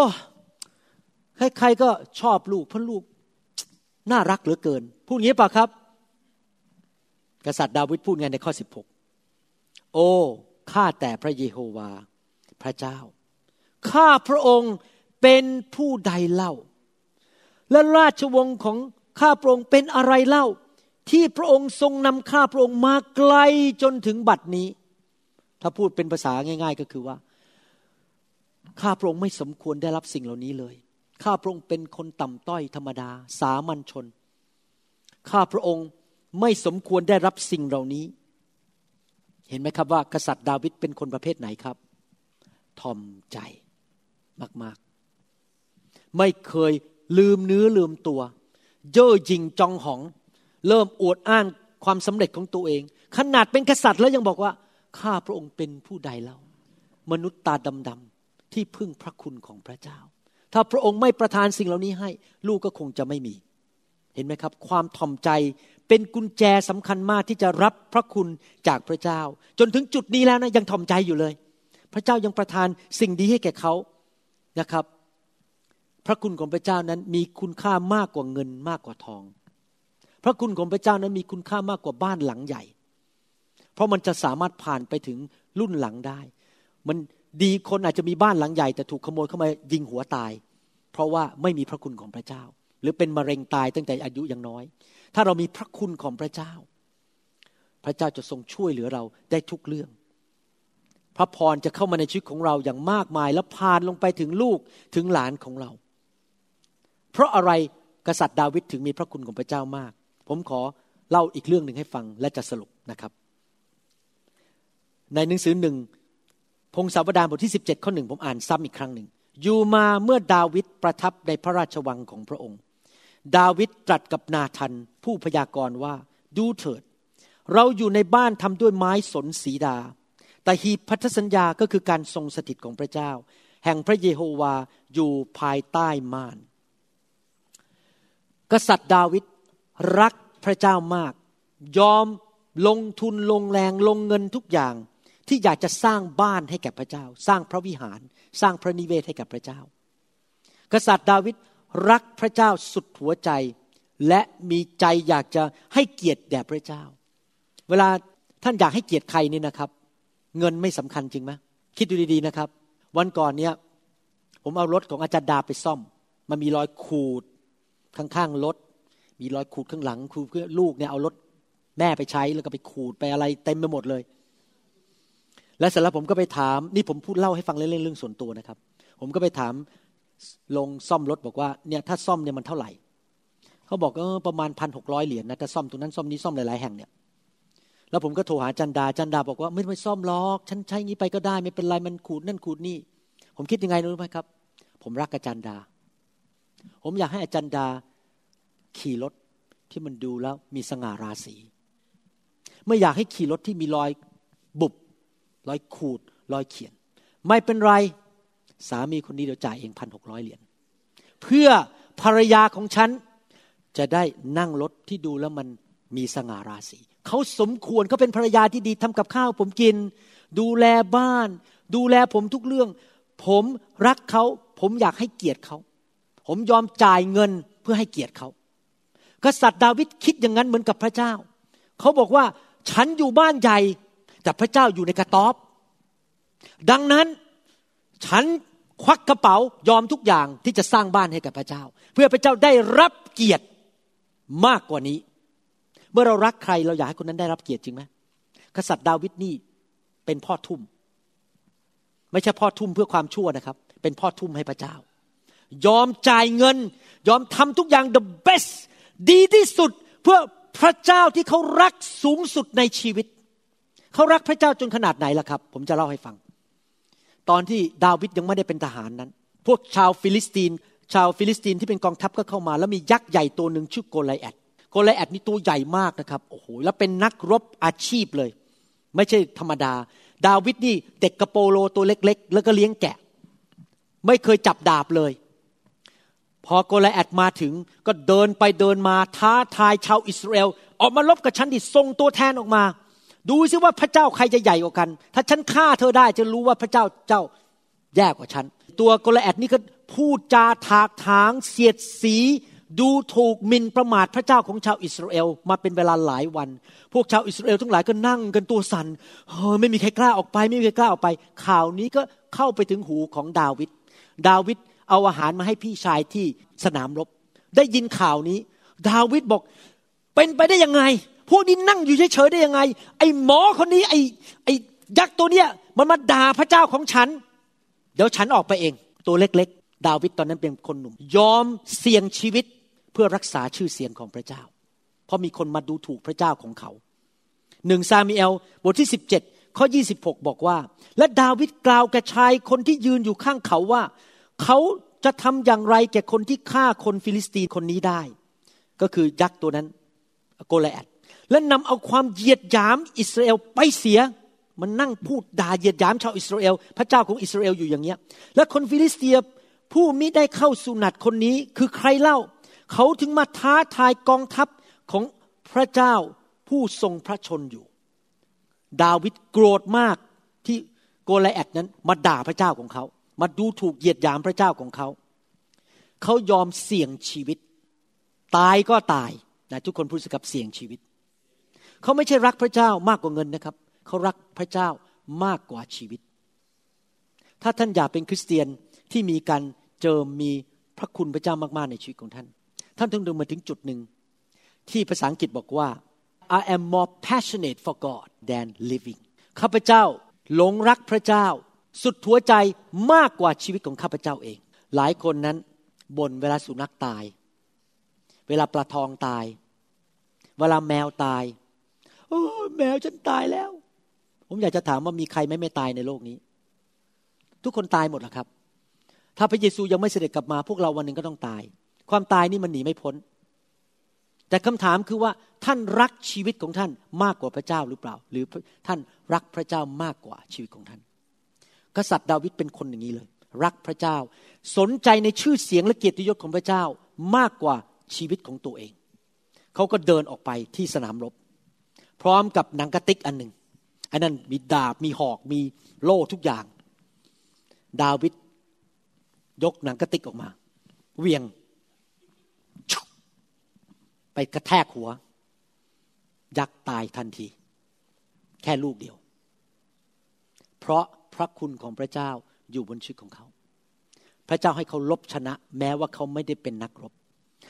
ใครๆก็ชอบลูกเพราะลูกน่ารักเหลือเกิน พูดงี้ป่ะครับ กษัตริย์ดาวิดพูดไงในข้อ 16 โอ้ข้าแต่พระเยโฮวา พระเจ้า ข้าพระองค์เป็นผู้ใดเล่า และราชวงศ์ของข้าพระองค์เป็นอะไรเล่า ที่พระองค์ทรงนำข้าพระองค์มาไกลจนถึงบัดนี้ ถ้าพูดเป็นภาษาง่าย ๆ ก็คือว่า ข้าพระองค์ไม่สมควรได้รับสิ่งเหล่านี้เลย ข้าพระองค์เป็นคนต่ำต้อยธรรมดา สามัญชน ข้าพระองค์ไม่สมควรได้รับสิ่งเหล่านี้ เห็นไหมครับว่า กษัตริย์ดาวิดเป็นคนประเภทไหนครับทอมใจมากๆ ไม่เคยลืมเนื้อลืมตัว เย่อหยิ่งจองหอง เริ่มอวดอ้างความสำเร็จของตัวเอง ขนาดเป็นกษัตริย์แล้วยังบอกว่า ข้าพระองค์เป็นผู้ใดเล่ามนุษย์ตาดำๆที่พึ่งพระคุณของพระเจ้า ถ้าพระองค์ไม่ประทานสิ่งเหล่านี้ให้ ลูกก็คงจะไม่มี เห็นไหมครับ ความถ่อมใจเป็นกุญแจสำคัญมากที่จะรับพระคุณจากพระเจ้า จนถึงจุดนี้แล้วนะยังถ่อมใจอยู่เลย พระเจ้ายังประทานสิ่งดีให้แก่เขานะครับ พระคุณของพระเจ้านั้นมีคุณค่ามากกว่าเงินมากกว่าทอง พระคุณของพระเจ้านั้นมีคุณค่ามากกว่าบ้านหลังใหญ่ เพราะมันจะสามารถผ่านไปถึงรุ่นหลังได้ มันดีคนอาจจะมีบ้านหลังใหญ่แต่ถูกขโมยเข้ามายิงหัวตาย เพราะว่าไม่มีพระคุณของพระเจ้า หรือเป็นมะเร็งตายตั้งแต่อายุยังน้อย ถ้าเรามีพระคุณของพระเจ้า พระเจ้าจะทรงช่วยเหลือเราได้ทุกเรื่อง พระพรจะเข้ามาในชีวิตของเราอย่างมากมาย และพานลงไปถึงลูกถึงหลานของเรา เพราะอะไรกษัตริย์ดาวิดถึงมีพระคุณของพระเจ้ามาก ผมขอเล่าอีกเรื่องหนึ่งให้ฟังและจะสรุปนะครับ ในหนังสือหนึ่งพงศาวดารบทที่ 17 ข้อหนึ่งผมอ่านซ้ำอีกครั้งหนึ่ง อยู่มาเมื่อดาวิดประทับในพระราชวังของพระองค์ ดาวิดตรัสกับนาทันผู้พยากรณ์ว่าดูเถิด เราอยู่ในบ้านทำด้วยไม้สนสีดา แต่หีบพันธสัญญาก็คือการทรงสถิตของพระเจ้า แห่งพระเยโฮวาอยู่ภายใต้ม่าน กษัตริย์ดาวิดรักพระเจ้ามาก ยอมลงทุนลงแรงลงเงินทุกอย่าง ที่อยากจะสร้างบ้านให้แก่พระเจ้า สร้างพระวิหาร สร้างพระนิเวศให้กับพระเจ้า กษัตริย์ดาวิดรักพระเจ้าสุดหัวใจ และมีใจอยากจะให้เกียรติแด่พระเจ้า เวลาท่านอยากให้เกียรติใครนี่นะครับ เงินไม่สำคัญจริงไหมคิดดูดีๆนะครับ วันก่อนเนี้ยผมเอารถของอาจารย์ดาไปซ่อม มันมีรอยขูดข้างๆรถ มีรอยขูดข้างหลังครูเพื่อลูกเนี่ยเอารถแม่ไปใช้แล้วก็ไปขูดไปอะไรเต็มไปหมดเลย และเสร็จแล้วผมก็ไปถาม นี่ผมพูดเล่าให้ฟังเล่นๆเรื่องส่วนตัวนะครับ ผมก็ไปถามลงซ่อมรถบอกว่าเนี่ยถ้าซ่อมเนี่ยมันเท่าไหร่เขาบอกเออประมาณพันหกร้อยเหรียญนะแต่ซ่อมตรงนั้นซ่อมนี้ซ่อมหลายๆแห่งเนี่ยแล้วผมก็โทรหาจันดาจันดาบอกว่าไม่ต้องไปซ่อมล็อกฉันใช้งี้ไปก็ได้ ไม่เป็นไรมันขูดนั่นขูดนี่ ผมคิดยังไงรู้ไหมครับ ผมรักอาจารย์ดา ผมอยากให้อาจารย์ดาขี่รถที่มันดูแล้วมีสง่าราศีไม่อยากให้ขี่รถที่มีรอยบุบ รอยขูดรอยเขียน ไม่เป็นไร สามีคนนี้เดี๋ยวจ่ายเองพันหกร้อยเหรียญเพื่อภรรยาของฉัน จะได้นั่งรถที่ดูแล้วมันมีสง่าราศีเขาสมควรเขาเป็นภรรยาที่ดีทำกับข้าวผมกิน ดูแลบ้าน ดูแลผมทุกเรื่อง ผมรักเขาผมอยากให้เกียรติเขา ผมยอมจ่ายเงินเพื่อให้เกียรติเขา กษัตริย์ดาวิดคิดอย่างนั้นเหมือนกับพระเจ้า เขาบอกว่าฉันอยู่บ้านใหญ่ แต่พระเจ้าอยู่ในกระต๊อบ ดังนั้นฉันควักกระเป๋ายอมทุกอย่างที่จะสร้างบ้านให้กับพระเจ้า เพื่อพระเจ้าได้รับเกียรติมากกว่านี้ เมื่อเรารักใครเราอยากให้คนนั้นได้รับเกียรติจริงไหมกษัตริย์ดาวิดนี่เป็นพ่อทุ่ม ไม่ใช่พ่อทุ่มเพื่อความชั่วนะครับ เป็นพ่อทุ่มให้พระเจ้า ยอมจ่ายเงิน ยอมทำทุกอย่าง the best ดีที่สุดเพื่อพระเจ้าที่เขารักสูงสุดในชีวิต เขารักพระเจ้าจนขนาดไหนล่ะครับ ผมจะเล่าให้ฟัง ตอนที่ดาวิดยังไม่ได้เป็นทหารนั้น พวกชาวฟิลิสตีน ชาวฟิลิสตีนที่เป็นกองทัพก็เข้ามา แล้วมียักษ์ใหญ่ตัวหนึ่งชื่อโกไลแอทโกไลแอทนี่ตัวใหญ่มากนะครับโอ้โหแล้วเป็นนักรบอาชีพเลย ไม่ใช่ธรรมดา ดาวิดนี่เด็กกระโปโลตัวเล็ก ๆ แล้วก็เลี้ยงแกะ ไม่เคยจับดาบเลยพอโกลแอดมาถึงก็เดินไปเดินมาท้าทายชาวอิสราเอล ออกมาลบกับฉันดิส่งตัวแทนออกมา ดูซิว่าพระเจ้าใครจะใหญ่กว่ากัน ถ้าฉันฆ่าเธอได้จะรู้ว่าพระเจ้าเจ้าแย่กว่าฉัน ตัวกลแอดนี่ก็พูดจาถากถางเสียดสี ดูถูกมินประมาทพระเจ้าของชาวอิสราเอลมาเป็นเวลาหลายวัน พวกชาวอิสราเอลทั้งหลายก็นั่งกันตัวสัน่นเฮ้ยไม่มีใครกล้าออกไป ไม่มีใครกล้าออกไป ข่าวนี้ก็เข้าไปถึงหูของดาวิดดาวิดเอาอาหารมาให้พี่ชายที่สนามรบ ได้ยินข่าวนี้ ดาวิดบอกเป็นไปได้ยังไง พวกนี้นั่งอยู่เฉยๆได้ยังไง ไอ้หมอคนนี้ไอ้ไอ้ยักษ์ตัวเนี้ยมันมาด่าพระเจ้าของฉัน เดี๋ยวฉันออกไปเอง ตัวเล็กๆ ดาวิดตอนนั้นเป็นคนหนุ่ม ยอมเสี่ยงชีวิตเพื่อรักษาชื่อเสียงของพระเจ้า เพราะมีคนมาดูถูกพระเจ้าของเขาหนึ่งซามูเอลบทที่ 17 ข้อ 26 บอกว่า และดาวิดกล่าวแก่ชายคนที่ยืนอยู่ข้างเขาว่า เขาจะทำอย่างไรแก่คนที่ฆ่าคนฟิลิสตีนคนนี้ได้ ก็คือยักษ์ตัวนั้น โกไลแอท และนำเอาความเหยียดหยามอิสราเอลไปเสีย มันนั่งพูดด่าเหยียดหยามชาวอิสราเอล พระเจ้าของอิสราเอลอยู่อย่างเงี้ย และคนฟิลิสเตียผู้มิได้เข้าสุหนัตคนนี้คือใครเล่า เขาถึงมาท้าทายกองทัพของพระเจ้าผู้ทรงพระชนม์อยู่ ดาวิดโกรธมากที่โกไลแอทนั้นมาด่าพระเจ้าของเขา มาดูถูกเหยียดหยามพระเจ้าของเขา เขายอมเสี่ยงชีวิต ตายก็ตายนะทุกคนพูดสิครับเสี่ยงชีวิต เขาไม่ใช่รักพระเจ้ามากกว่าเงินนะครับ เขารักพระเจ้ามากกว่าชีวิต ถ้าท่านอยากเป็นคริสเตียนที่มีการเจิมมีพระคุณพระเจ้ามากๆในชีวิตของท่าน ท่านต้องดูมาถึงจุดหนึ่งที่ภาษาอังกฤษบอกว่า I am more passionate for God than living ข้าพเจ้าหลงรักพระเจ้า สุดหัวใจมากกว่าชีวิตของข้าพเจ้าเอง หลายคนนั้นบ่นเวลาสุนัขตาย เวลาปลาทองตาย เวลาแมวตาย โอ้แมวฉันตายแล้ว ผมอยากจะถามว่ามีใครไม่ไม่ตายในโลกนี้ ทุกคนตายหมดหรอครับ ถ้าพระเยซูยังไม่เสด็จกลับมา พวกเราวันหนึ่งก็ต้องตาย ความตายนี่มันหนีไม่พ้น แต่คำถามคือว่าท่านรักชีวิตของท่านมากกว่าพระเจ้าหรือเปล่า หรือท่านรักพระเจ้ามากกว่าชีวิตของท่าน กษัตริย์ดาวิดเป็นคนอย่างนี้เลย รักพระเจ้า สนใจในชื่อเสียงและเกียรติยศของพระเจ้ามากกว่าชีวิตของตัวเอง เขาก็เดินออกไปที่สนามรบ พร้อมกับหนังกระติกอันหนึ่งอันนั้นมีดาบมีหอกมีโล่ทุกอย่าง ดาวิดยกหนังกระติกออกมาเวียง ไปกระแทกหัว ยักษ์ตายทันที แค่ลูกเดียว เพราะพระคุณของพระเจ้าอยู่บนชีวิตของเขา พระเจ้าให้เขาลบชนะ แม้ว่าเขาไม่ได้เป็นนักรบ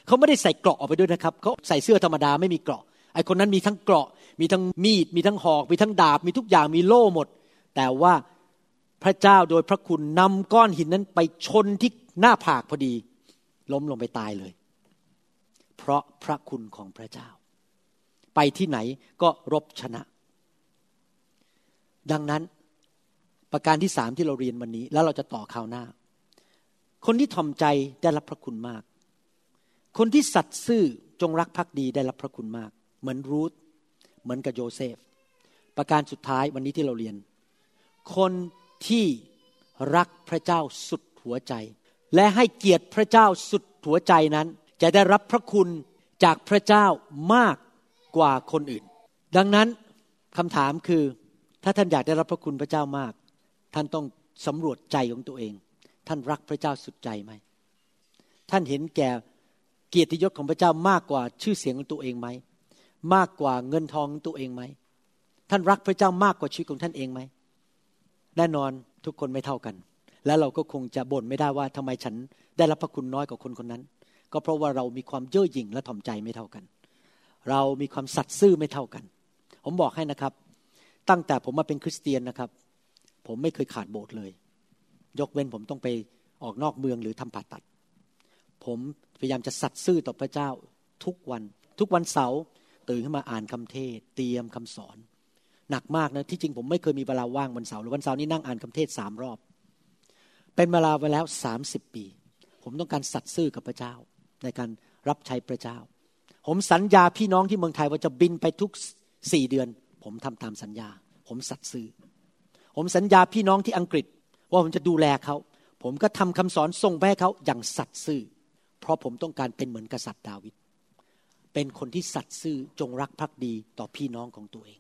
เขาไม่ได้ใส่เกราะออกไปด้วยนะครับ เขาใส่เสื้อธรรมดาไม่มีเกราะ ไอคนนั้นมีทั้งเกราะ มีทั้งมีด มีทั้งหอก มีทั้งดาบ มีทุกอย่าง มีโล่หมด แต่ว่าพระเจ้าโดยพระคุณนำก้อนหินนั้นไปชนที่หน้าผากพอดี ล้มลงไปตายเลย เพราะพระคุณของพระเจ้า ไปที่ไหนก็รบชนะ ดังนั้นประการที่สามที่เราเรียนวันนี้ แล้วเราจะต่อข่าวหน้า คนที่ทอมใจได้รับพระคุณมาก คนที่สัตย์ซื่อจงรักภักดีได้รับพระคุณมาก เหมือนรูธเหมือนกับโยเซฟ ประการสุดท้ายวันนี้ที่เราเรียน คนที่รักพระเจ้าสุดหัวใจ และให้เกียรติพระเจ้าสุดหัวใจนั้น จะได้รับพระคุณจากพระเจ้ามากกว่าคนอื่น ดังนั้นคำถามคือ ถ้าท่านอยากได้รับพระคุณพระเจ้ามาก ท่านต้องสำรวจใจของตัวเอง ท่านรักพระเจ้าสุดใจไหม ท่านเห็นแก่เกียรติยศของพระเจ้ามากกว่าชื่อเสียงของตัวเองไหม มากกว่าเงินทองตัวเองไหม ท่านรักพระเจ้ามากกว่าชีวิตของท่านเองไหม แน่นอนทุกคนไม่เท่ากัน และเราก็คงจะบ่นไม่ได้ว่าทำไมฉันได้รับพระคุณน้อยกว่าคนคนนั้น ก็เพราะว่าเรามีความเย่อหยิ่งและถ่อมใจไม่เท่ากัน เรามีความสัตย์ซื่อไม่เท่ากัน ผมบอกให้นะครับ ตั้งแต่ผมมาเป็นคริสเตียนนะครับ ผมไม่เคยขาดโบสถ์เลย ยกเว้นผมต้องไปออกนอกเมืองหรือทำผ่าตัด ผมพยายามจะสัตย์ซื่อต่อพระเจ้าทุกวัน ทุกวันเสาร์ ตื่นขึ้นมาอ่านคำเทศ เตรียมคำสอน หนักมากนะที่จริงผมไม่เคยมีเวลาว่างวันเสาร์หรือวันเสาร์นี้นั่งอ่านคำเทศสามรอบ เป็นเวลาไปแล้วสามสิบปี ผมต้องการสัตย์ซื่อกับพระเจ้า ในการรับใช้พระเจ้า ผมสัญญาพี่น้องที่เมืองไทยว่าจะบินไปทุกสี่เดือน ผมทำตามสัญญา ผมสัตย์ซื่อ ผมสัญญาพี่น้องที่อังกฤษ ว่าผมจะดูแลเขาผมก็ทำคำสอนส่งไปให้เขาอย่างสัตย์ซื่อ เพราะผมต้องการเป็นเหมือนกษัตริย์ดาวิด เป็นคนที่สัตย์ซื่อจงรักภักดีต่อพี่น้องของตัวเอง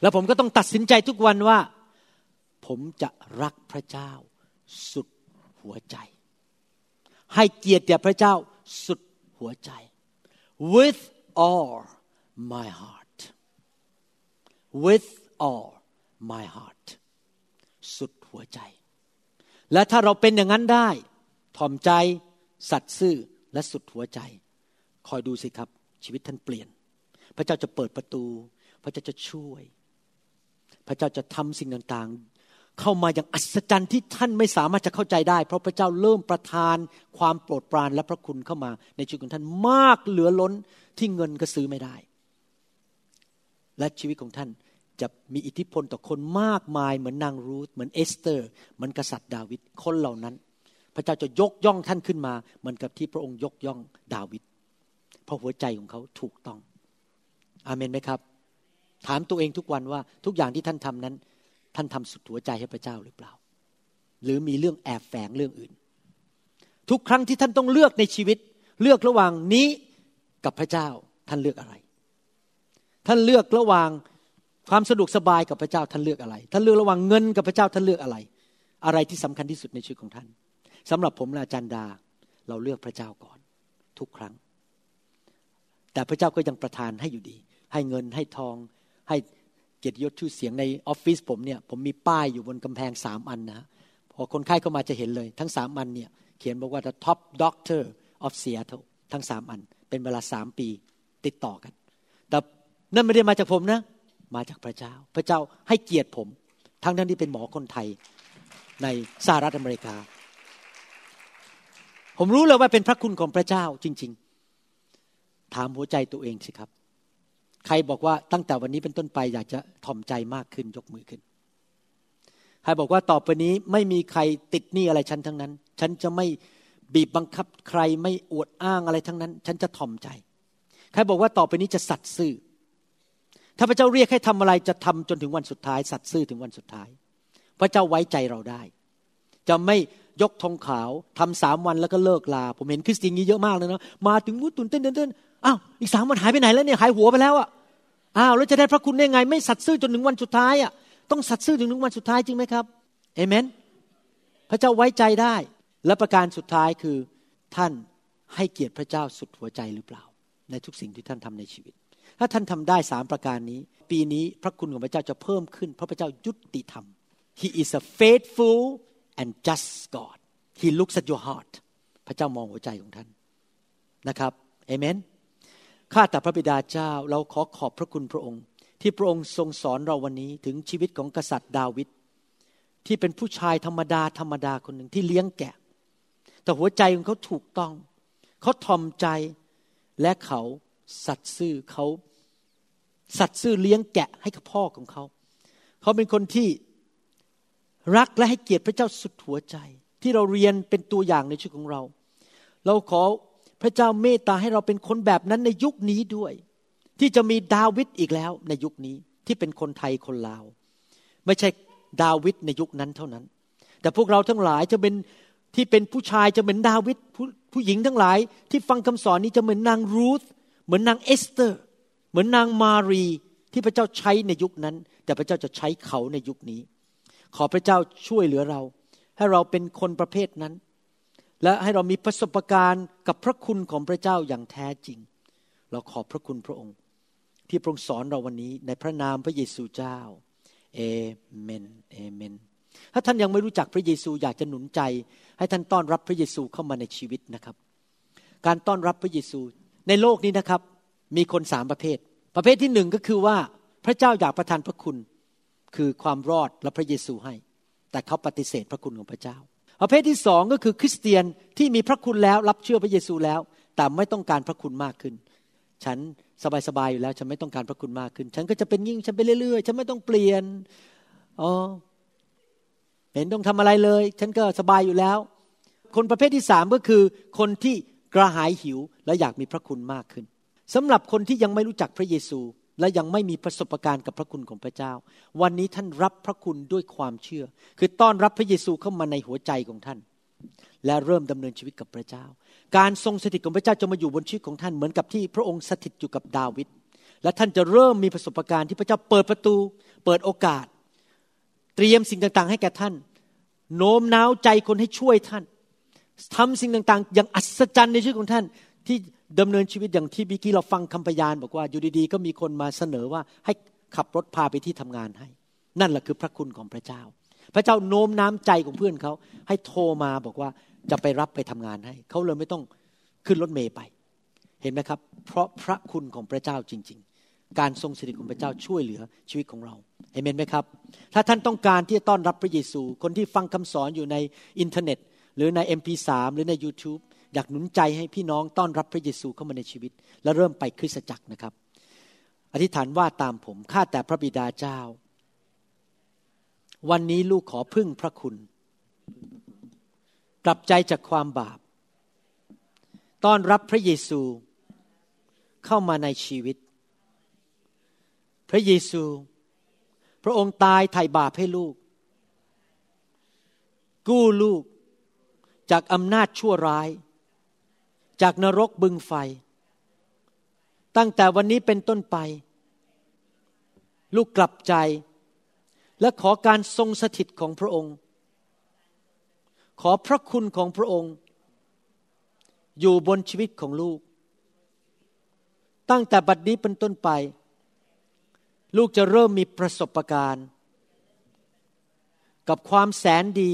แล้วผมก็ต้องตัดสินใจทุกวันว่า ผมจะรักพระเจ้า สุดหัวใจ ให้เกียรติแด่พระเจ้าสุดหัวใจ with all my heart with all my heart สุดหัวใจ และถ้าเราเป็นอย่างนั้นได้ ถ่อมใจ สัตย์ซื่อและสุดหัวใจ คอยดูสิครับ ชีวิตท่านเปลี่ยน พระเจ้าจะเปิดประตู พระเจ้าจะช่วย พระเจ้าจะทำสิ่งต่างๆ เข้ามาอย่างอัศจรรย์ที่ท่านไม่สามารถจะเข้าใจได้ เพราะพระเจ้าเริ่มประทานความโปรดปรานและพระคุณเข้ามา ในชีวิตของท่านมากเหลือล้นที่เงินก็ซื้อไม่ได้ และชีวิตของท่านจะมีอิทธิพลต่อคนมากมายเหมือนนางรูธเหมือนเอสเตอร์ เหมือนกษัตริย์ดาวิดคนเหล่านั้น พระเจ้าจะยกย่องท่านขึ้นมา เหมือนกับที่พระองค์ยกย่องดาวิดเพราะหัวใจของเขาถูกต้อง อาเมนไหมครับ ถามตัวเองทุกวันว่าทุกอย่างที่ท่านทำนั้น ท่านทำสุดหัวใจให้พระเจ้าหรือเปล่า หรือมีเรื่องแอบแฝงเรื่องอื่น ทุกครั้งที่ท่านต้องเลือกในชีวิต เลือกระหว่างนี้กับพระเจ้าท่านเลือกอะไร ท่านเลือกระหว่างความสะดวกสบายกับพระเจ้าท่านเลือกอะไร ท่านเลือกระหว่างเงินกับพระเจ้าท่านเลือกอะไร อะไรที่สำคัญที่สุดในชีวิตของท่าน สำหรับผมและอาจารย์ดา เราเลือกพระเจ้าก่อน ทุกครั้ง แต่พระเจ้าก็ยังประทานให้อยู่ดี ให้เงินให้ทอง ให้เกียรติยศชื่อเสียงในออฟฟิศผมเนี่ย ผมมีป้ายอยู่บนกำแพงสามอันนะพอคนไข้เข้ามาจะเห็นเลย ทั้งสามอันเนี่ย เขียนบอกว่า the top doctor of Seattle ทั้งสามอัน เป็นเวลาสามปีติดต่อกัน แต่นั่นไม่ได้มาจากผมนะ มาจากพระเจ้า พระเจ้าให้เกียรติผม ทั้งนั้นที่เป็นหมอคนไทยในสหรัฐอเมริกา ผมรู้เลยว่าเป็นพระคุณของพระเจ้าจริง ๆ ถามหัวใจตัวเองสิครับ ใครบอกว่าตั้งแต่วันนี้เป็นต้นไปอยากจะถ่อมใจมากขึ้นยกมือขึ้น ใครบอกว่าต่อไปนี้ไม่มีใครติดหนี้อะไรฉันทั้งนั้น ฉันจะไม่บีบบังคับใครไม่อวดอ้างอะไรทั้งนั้น ฉันจะถ่อมใจ ใครบอกว่าต่อไปนี้จะสัตย์ซื่อ ถ้าพระเจ้าเรียกให้ทำอะไรจะทำจนถึงวันสุดท้าย สัตย์ซื่อถึงวันสุดท้าย พระเจ้าไว้ใจเราได้ จะไม่ ยกธงขาวทำสามวันแล้วก็เลิกลา ผมเห็นคริสเตียนนี้เยอะมากเลยนะมาถึงวุ้ตุนเต้นเต้นอ้าวอีกสามวันหายไปไหนแล้วเนี่ยหายหัวไปแล้วอะอ้าวแล้วจะได้พระคุณได้ไง ไม่สัตย์ซื่อจนถึงวันสุดท้ายอะต้องสัตย์ซื่อจนถึงวันสุดท้ายจริงไหมครับเอเมน พระเจ้าไว้ใจได้ และประการสุดท้ายคือท่านให้เกียรติพระเจ้าสุดหัวใจหรือเปล่า ในทุกสิ่งที่ท่านทำในชีวิต ถ้าท่านทำได้สามประการนี้ ปีนี้พระคุณของพระเจ้าจะเพิ่มขึ้น เพราะพระเจ้ายุติธรรม He is a faithful and just God He looks at your heart พระเจ้ามองหัวใจของท่านนะครับเอเมนข้าแต่พระบิดาเจ้าเราขอขอบพระคุณพระองค์ ที่พระองค์ทรงสอนเราวันนี้ถึงชีวิตของกษัตริย์ดาวิดที่เป็นผู้ชายธรรมดาธรรมดาคนหนึ่งที่เลี้ยงแกะ แต่หัวใจของเขาถูกต้อง เขาทอมใจและเขาสัตย์ซื่อเขาสัตว์ซื่อเลี้ยงแกะให้กับพ่อของเขา เขาเป็นคนที่ รักและให้เกียรติพระเจ้าสุดหัวใจ ที่เราเรียนเป็นตัวอย่างในชีวิตของเรา เราขอพระเจ้าเมตตาให้เราเป็นคนแบบนั้นในยุคนี้ด้วย ที่จะมีดาวิดอีกแล้วในยุคนี้ที่เป็นคนไทยคนลาว ไม่ใช่ดาวิดในยุคนั้นเท่านั้น แต่พวกเราทั้งหลายจะเป็นที่เป็นผู้ชายจะเหมือนดาวิดผู้ผู้หญิงทั้งหลาย ที่ฟังคำสอนนี้จะเหมือนนางรูธเหมือนนางเอสเตอร์ เหมือนนางมารีที่พระเจ้าใช้ในยุคนั้น แต่พระเจ้าจะใช้เขาในยุคนี้ ขอพระเจ้าช่วยเหลือเรา ให้เราเป็นคนประเภทนั้น และให้เรามีประสบการณ์กับพระคุณของพระเจ้าอย่างแท้จริง เราขอบพระคุณพระองค์ ที่พระองค์สอนเราวันนี้ในพระนามพระเยซูเจ้าเอเมนเอเมนถ้าท่านยังไม่รู้จักพระเยซูอยากจะหนุนใจ ให้ท่านต้อนรับพระเยซูเข้ามาในชีวิตนะครับ การต้อนรับพระเยซูในโลกนี้นะครับ มีคนสามประเภท ประเภทที่หนึ่งก็คือว่าพระเจ้าอยากประทานพระคุณ คือความรอดและพระเยซูให้ แต่เขาปฏิเสธพระคุณของพระเจ้า ประเภทที่สองก็คือคริสเตียนที่มีพระคุณแล้วรับเชื่อพระเยซูแล้ว แต่ไม่ต้องการพระคุณมากขึ้น ฉันสบายๆอยู่แล้ว ฉันไม่ต้องการพระคุณมากขึ้น ฉันก็จะเป็นยิ่งฉันไปเรื่อยๆ ฉันไม่ต้องเปลี่ยนอ๋อเห็นต้องทำอะไรเลย ฉันก็สบายอยู่แล้ว คนประเภทที่สามก็คือ คนที่กระหายหิวและอยากมีพระคุณมากขึ้นสำหรับคนที่ยังไม่รู้จักพระเยซู และยังไม่มีประสบการณ์กับพระคุณของพระเจ้า วันนี้ท่านรับพระคุณด้วยความเชื่อ คือต้อนรับพระเยซูเข้ามาในหัวใจของท่าน และเริ่มดำเนินชีวิตกับพระเจ้า การทรงสถิตของพระเจ้าจะมาอยู่บนชีวิตของท่านเหมือนกับที่พระองค์สถิตอยู่กับดาวิดและท่านจะเริ่มมีประสบการณ์ที่พระเจ้าเปิดประตู เปิดโอกาส เตรียมสิ่งต่างๆ ให้แก่ท่าน โน้มน้าวใจคนให้ช่วยท่านทำสิ่งต่างๆ อย่างอัศจรรย์ในชีวิตของท่าน ที่ดำเนินชีวิตอย่างที่บิกี้เราฟังคำพยานบอกว่าอยู่ดีๆ ก็มีคนมาเสนอว่าให้ขับรถพาไปที่ทำงานให้ นั่นแหละคือพระคุณของพระเจ้า พระเจ้าโน้มน้ำใจของเพื่อนเขา ให้โทรมาบอกว่าจะไปรับไปทำงานให้ เขาเลยไม่ต้องขึ้นรถเมย์ไป เห็นไหมครับ เพราะพระคุณของพระเจ้าจริง ๆ การทรงสถิตของพระเจ้าช่วยเหลือชีวิตของเราเห็นไหมครับ ถ้าท่านต้องการที่จะต้อนรับพระเยซู คนที่ฟังคำสอนอยู่ในอินเทอร์เน็ต หรือใน MP3 หรือใน YouTube อยากหนุนใจให้พี่น้องต้อนรับพระเยซูเข้ามาในชีวิต และเริ่มไปคริสตจักรนะครับ อธิษฐานว่าตามผมข้าแต่พระบิดาเจ้า วันนี้ลูกขอพึ่งพระคุณ กลับใจจากความบาป ต้อนรับพระเยซูเข้ามาในชีวิต พระเยซู พระองค์ตายไถ่บาปให้ลูก กู้ลูกจากอำนาจชั่วร้าย จากนรกบึงไฟ ตั้งแต่วันนี้เป็นต้นไป ลูกกลับใจ และขอการทรงสถิตของพระองค์ ขอพระคุณของพระองค์ อยู่บนชีวิตของลูก ตั้งแต่บัดนี้เป็นต้นไป ลูกจะเริ่มมีประสบการณ์ กับความแสนดี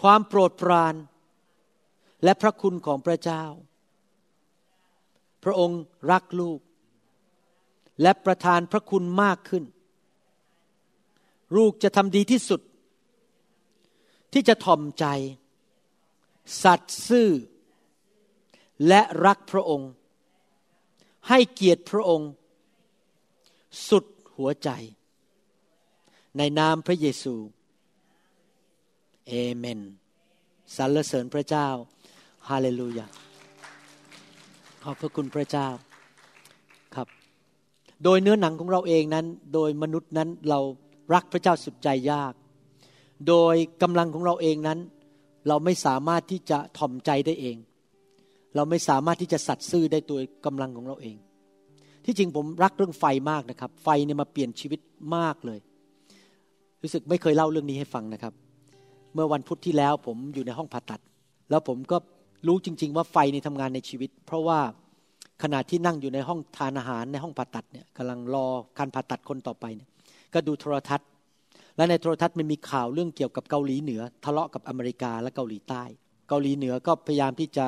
ความโปรดปราน และพระคุณของพระเจ้า พระองค์รักลูก และประทานพระคุณมากขึ้น ลูกจะทำดีที่สุด ที่จะถ่อมใจ สัตย์ซื่อ และรักพระองค์ ให้เกียรติพระองค์ สุดหัวใจ ในนามพระเยซูเอเมนสรรเสริญพระเจ้า ฮาเลลูยา ขอบพระคุณพระเจ้าครับ โดยเนื้อหนังของเราเองนั้น โดยมนุษย์นั้นเรารักพระเจ้าสุดใจยาก โดยกำลังของเราเองนั้น เราไม่สามารถที่จะถ่อมใจได้เอง เราไม่สามารถที่จะสัตย์ซื่อได้ตัวกำลังของเราเอง ที่จริงผมรักเรื่องไฟมากนะครับ ไฟเนี่ยมาเปลี่ยนชีวิตมากเลย รู้สึกไม่เคยเล่าเรื่องนี้ให้ฟังนะครับ เมื่อวันพุธที่แล้วผมอยู่ในห้องผ่าตัด แล้วผมก็ รู้จริง ๆ ว่าไฟในทำงานในชีวิต เพราะว่าขณะที่นั่งอยู่ในห้องทานอาหารในห้องผ่าตัดเนี่ยกำลังรอการผ่าตัดคนต่อไปเนี่ยก็ดูโทรทัศน์ และในโทรทัศน์มันมีข่าวเรื่องเกี่ยวกับเกาหลีเหนือ ทะเลาะกับอเมริกาและเกาหลีใต้ เกาหลีเหนือก็พยายามที่จะ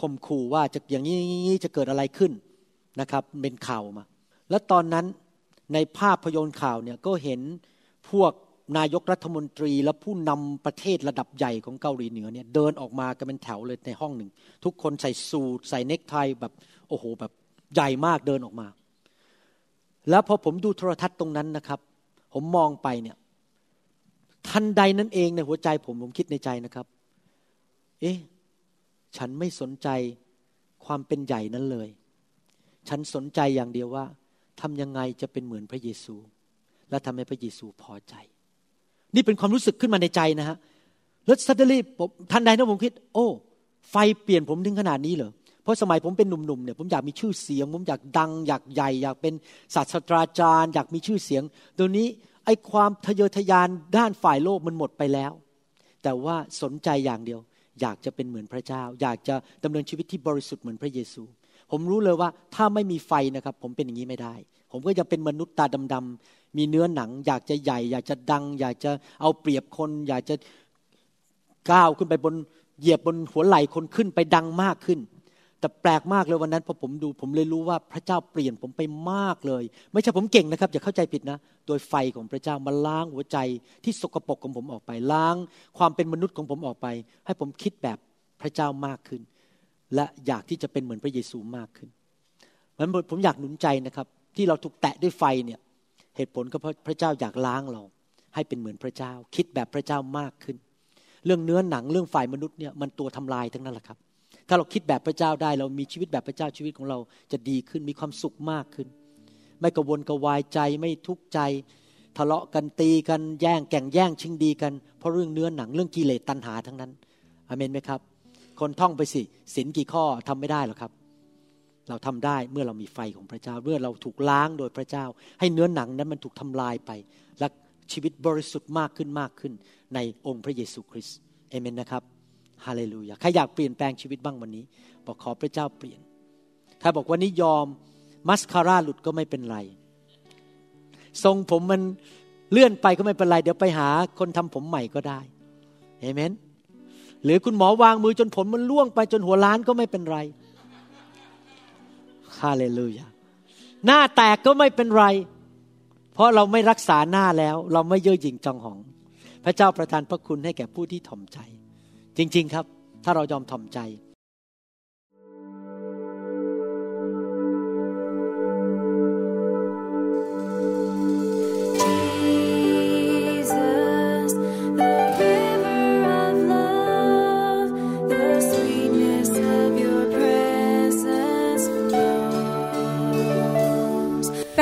ข่มขู่ว่าจะอย่างนี้จะเกิดอะไรขึ้นนะครับเป็นข่าวมา แล้วตอนนั้นในภาพยนตร์ข่าวเนี่ยก็เห็นพวก นายกรัฐมนตรีและผู้นำประเทศระดับใหญ่ของเกาหลีเหนือเนี่ยเดินออกมากันเป็นแถวเลยในห้องหนึ่ง ทุกคนใส่สูทใส่เนคไทแบบโอ้โหแบบใหญ่มากเดินออกมา แล้วพอผมดูโทรทัศน์ตรงนั้นนะครับ ผมมองไปเนี่ยทันใดนั้นเองในหัวใจผมผมคิดในใจนะครับ เอ๊ะฉันไม่สนใจความเป็นใหญ่นั้นเลย ฉันสนใจอย่างเดียวว่าทำยังไงจะเป็นเหมือนพระเยซู และทำให้พระเยซูพอใจ นี่เป็นความรู้สึกขึ้นมาในใจนะฮะแล้วสัตเลี่ผมทันใดนะผมคิด โอ้ ไฟเปลี่ยนผมถึงขนาดนี้เหรอเพราะสมัยผมเป็นหนุ่มๆเนี่ยผมอยากมีชื่อเสียง ผมอยากดัง อยากใหญ่ อยากเป็นศาสตราจารย์ อยากมีชื่อเสียงตรงนี้ไอ้ความทะเยอทะยานด้านฝ่ายโลกมันหมดไปแล้ว แต่ว่าสนใจอย่างเดียว อยากจะเป็นเหมือนพระเจ้า อยากจะดำเนินชีวิตที่บริสุทธิ์เหมือนพระเยซู ผมรู้เลยว่าถ้าไม่มีไฟนะครับ ผมเป็นอย่างนี้ไม่ได้ ผมก็ยังเป็นมนุษย์ตาดำ มีเนื้อหนัง อยากจะใหญ่ อยากจะดัง อยากจะเอาเปรียบคน อยากจะก้าวขึ้นไปบนเหยียบบนหัวไหล่คนขึ้นไปดังมากขึ้น แต่แปลกมากเลยวันนั้นพอผมดู ผมเลยรู้ว่าพระเจ้าเปลี่ยนผมไปมากเลย ไม่ใช่ผมเก่งนะครับอย่าเข้าใจผิดนะ โดยไฟของพระเจ้ามาล้างหัวใจที่สกปรกของผมออกไปล้าง ความเป็นมนุษย์ของผมออกไป ให้ผมคิดแบบพระเจ้ามากขึ้น และอยากที่จะเป็นเหมือนพระเยซูมากขึ้นมันผมอยากหนุนใจนะครับ ที่เราถูกแตะด้วยไฟเนี่ย เหตุผลก็เพราะพระเจ้าอยากล้างเรา ให้เป็นเหมือนพระเจ้า คิดแบบพระเจ้ามากขึ้น เรื่องเนื้อหนังเรื่องฝ่ายมนุษย์เนี่ยมันตัวทำลายทั้งนั้นแหละครับ ถ้าเราคิดแบบพระเจ้าได้ เรามีชีวิตแบบพระเจ้าชีวิตของเราจะดีขึ้นมีความสุขมากขึ้น ไม่กระวนกวายใจไม่ทุกข์ใจ ทะเลาะกันตีกันแย่งแก่งแย่งชิงดีกันเพราะเรื่องเนื้อหนังเรื่องกิเลสตัณหาทั้งนั้นอเมนไหมครับ คนท่องไปสิศีลกี่ข้อทำไม่ได้หรอกครับ เราทำได้เมื่อเรามีไฟของพระเจ้าเมื่อเราถูกล้างโดยพระเจ้า ให้เนื้อหนังนั้นมันถูกทำลายไป และชีวิตบริสุทธิ์มากขึ้นมากขึ้น ในองค์พระเยซูคริสต์เอเมนนะครับฮาเลลูยาใครอยากเปลี่ยนแปลงชีวิตบ้างวันนี้ บอกขอพระเจ้าเปลี่ยนถ้าบอกวันนี้ยอมมัสคาร่าหลุดก็ไม่เป็นไร ทรงผมมันเลื่อนไปก็ไม่เป็นไร เดี๋ยวไปหาคนทำผมใหม่ก็ได้เอเมนหรือคุณหมอวางมือจนผมมันร่วงไปจนหัวล้านก็ไม่เป็นไร ฮาเลลูยาหน้าแตกก็ไม่เป็นไร เพราะเราไม่รักษาหน้าแล้ว เราไม่เย่อหยิ่งจองหอง พระเจ้าประทานพระคุณให้แก่ผู้ที่ถ่อมใจ จริง ๆ ครับ ถ้าเรายอมถ่อมใจ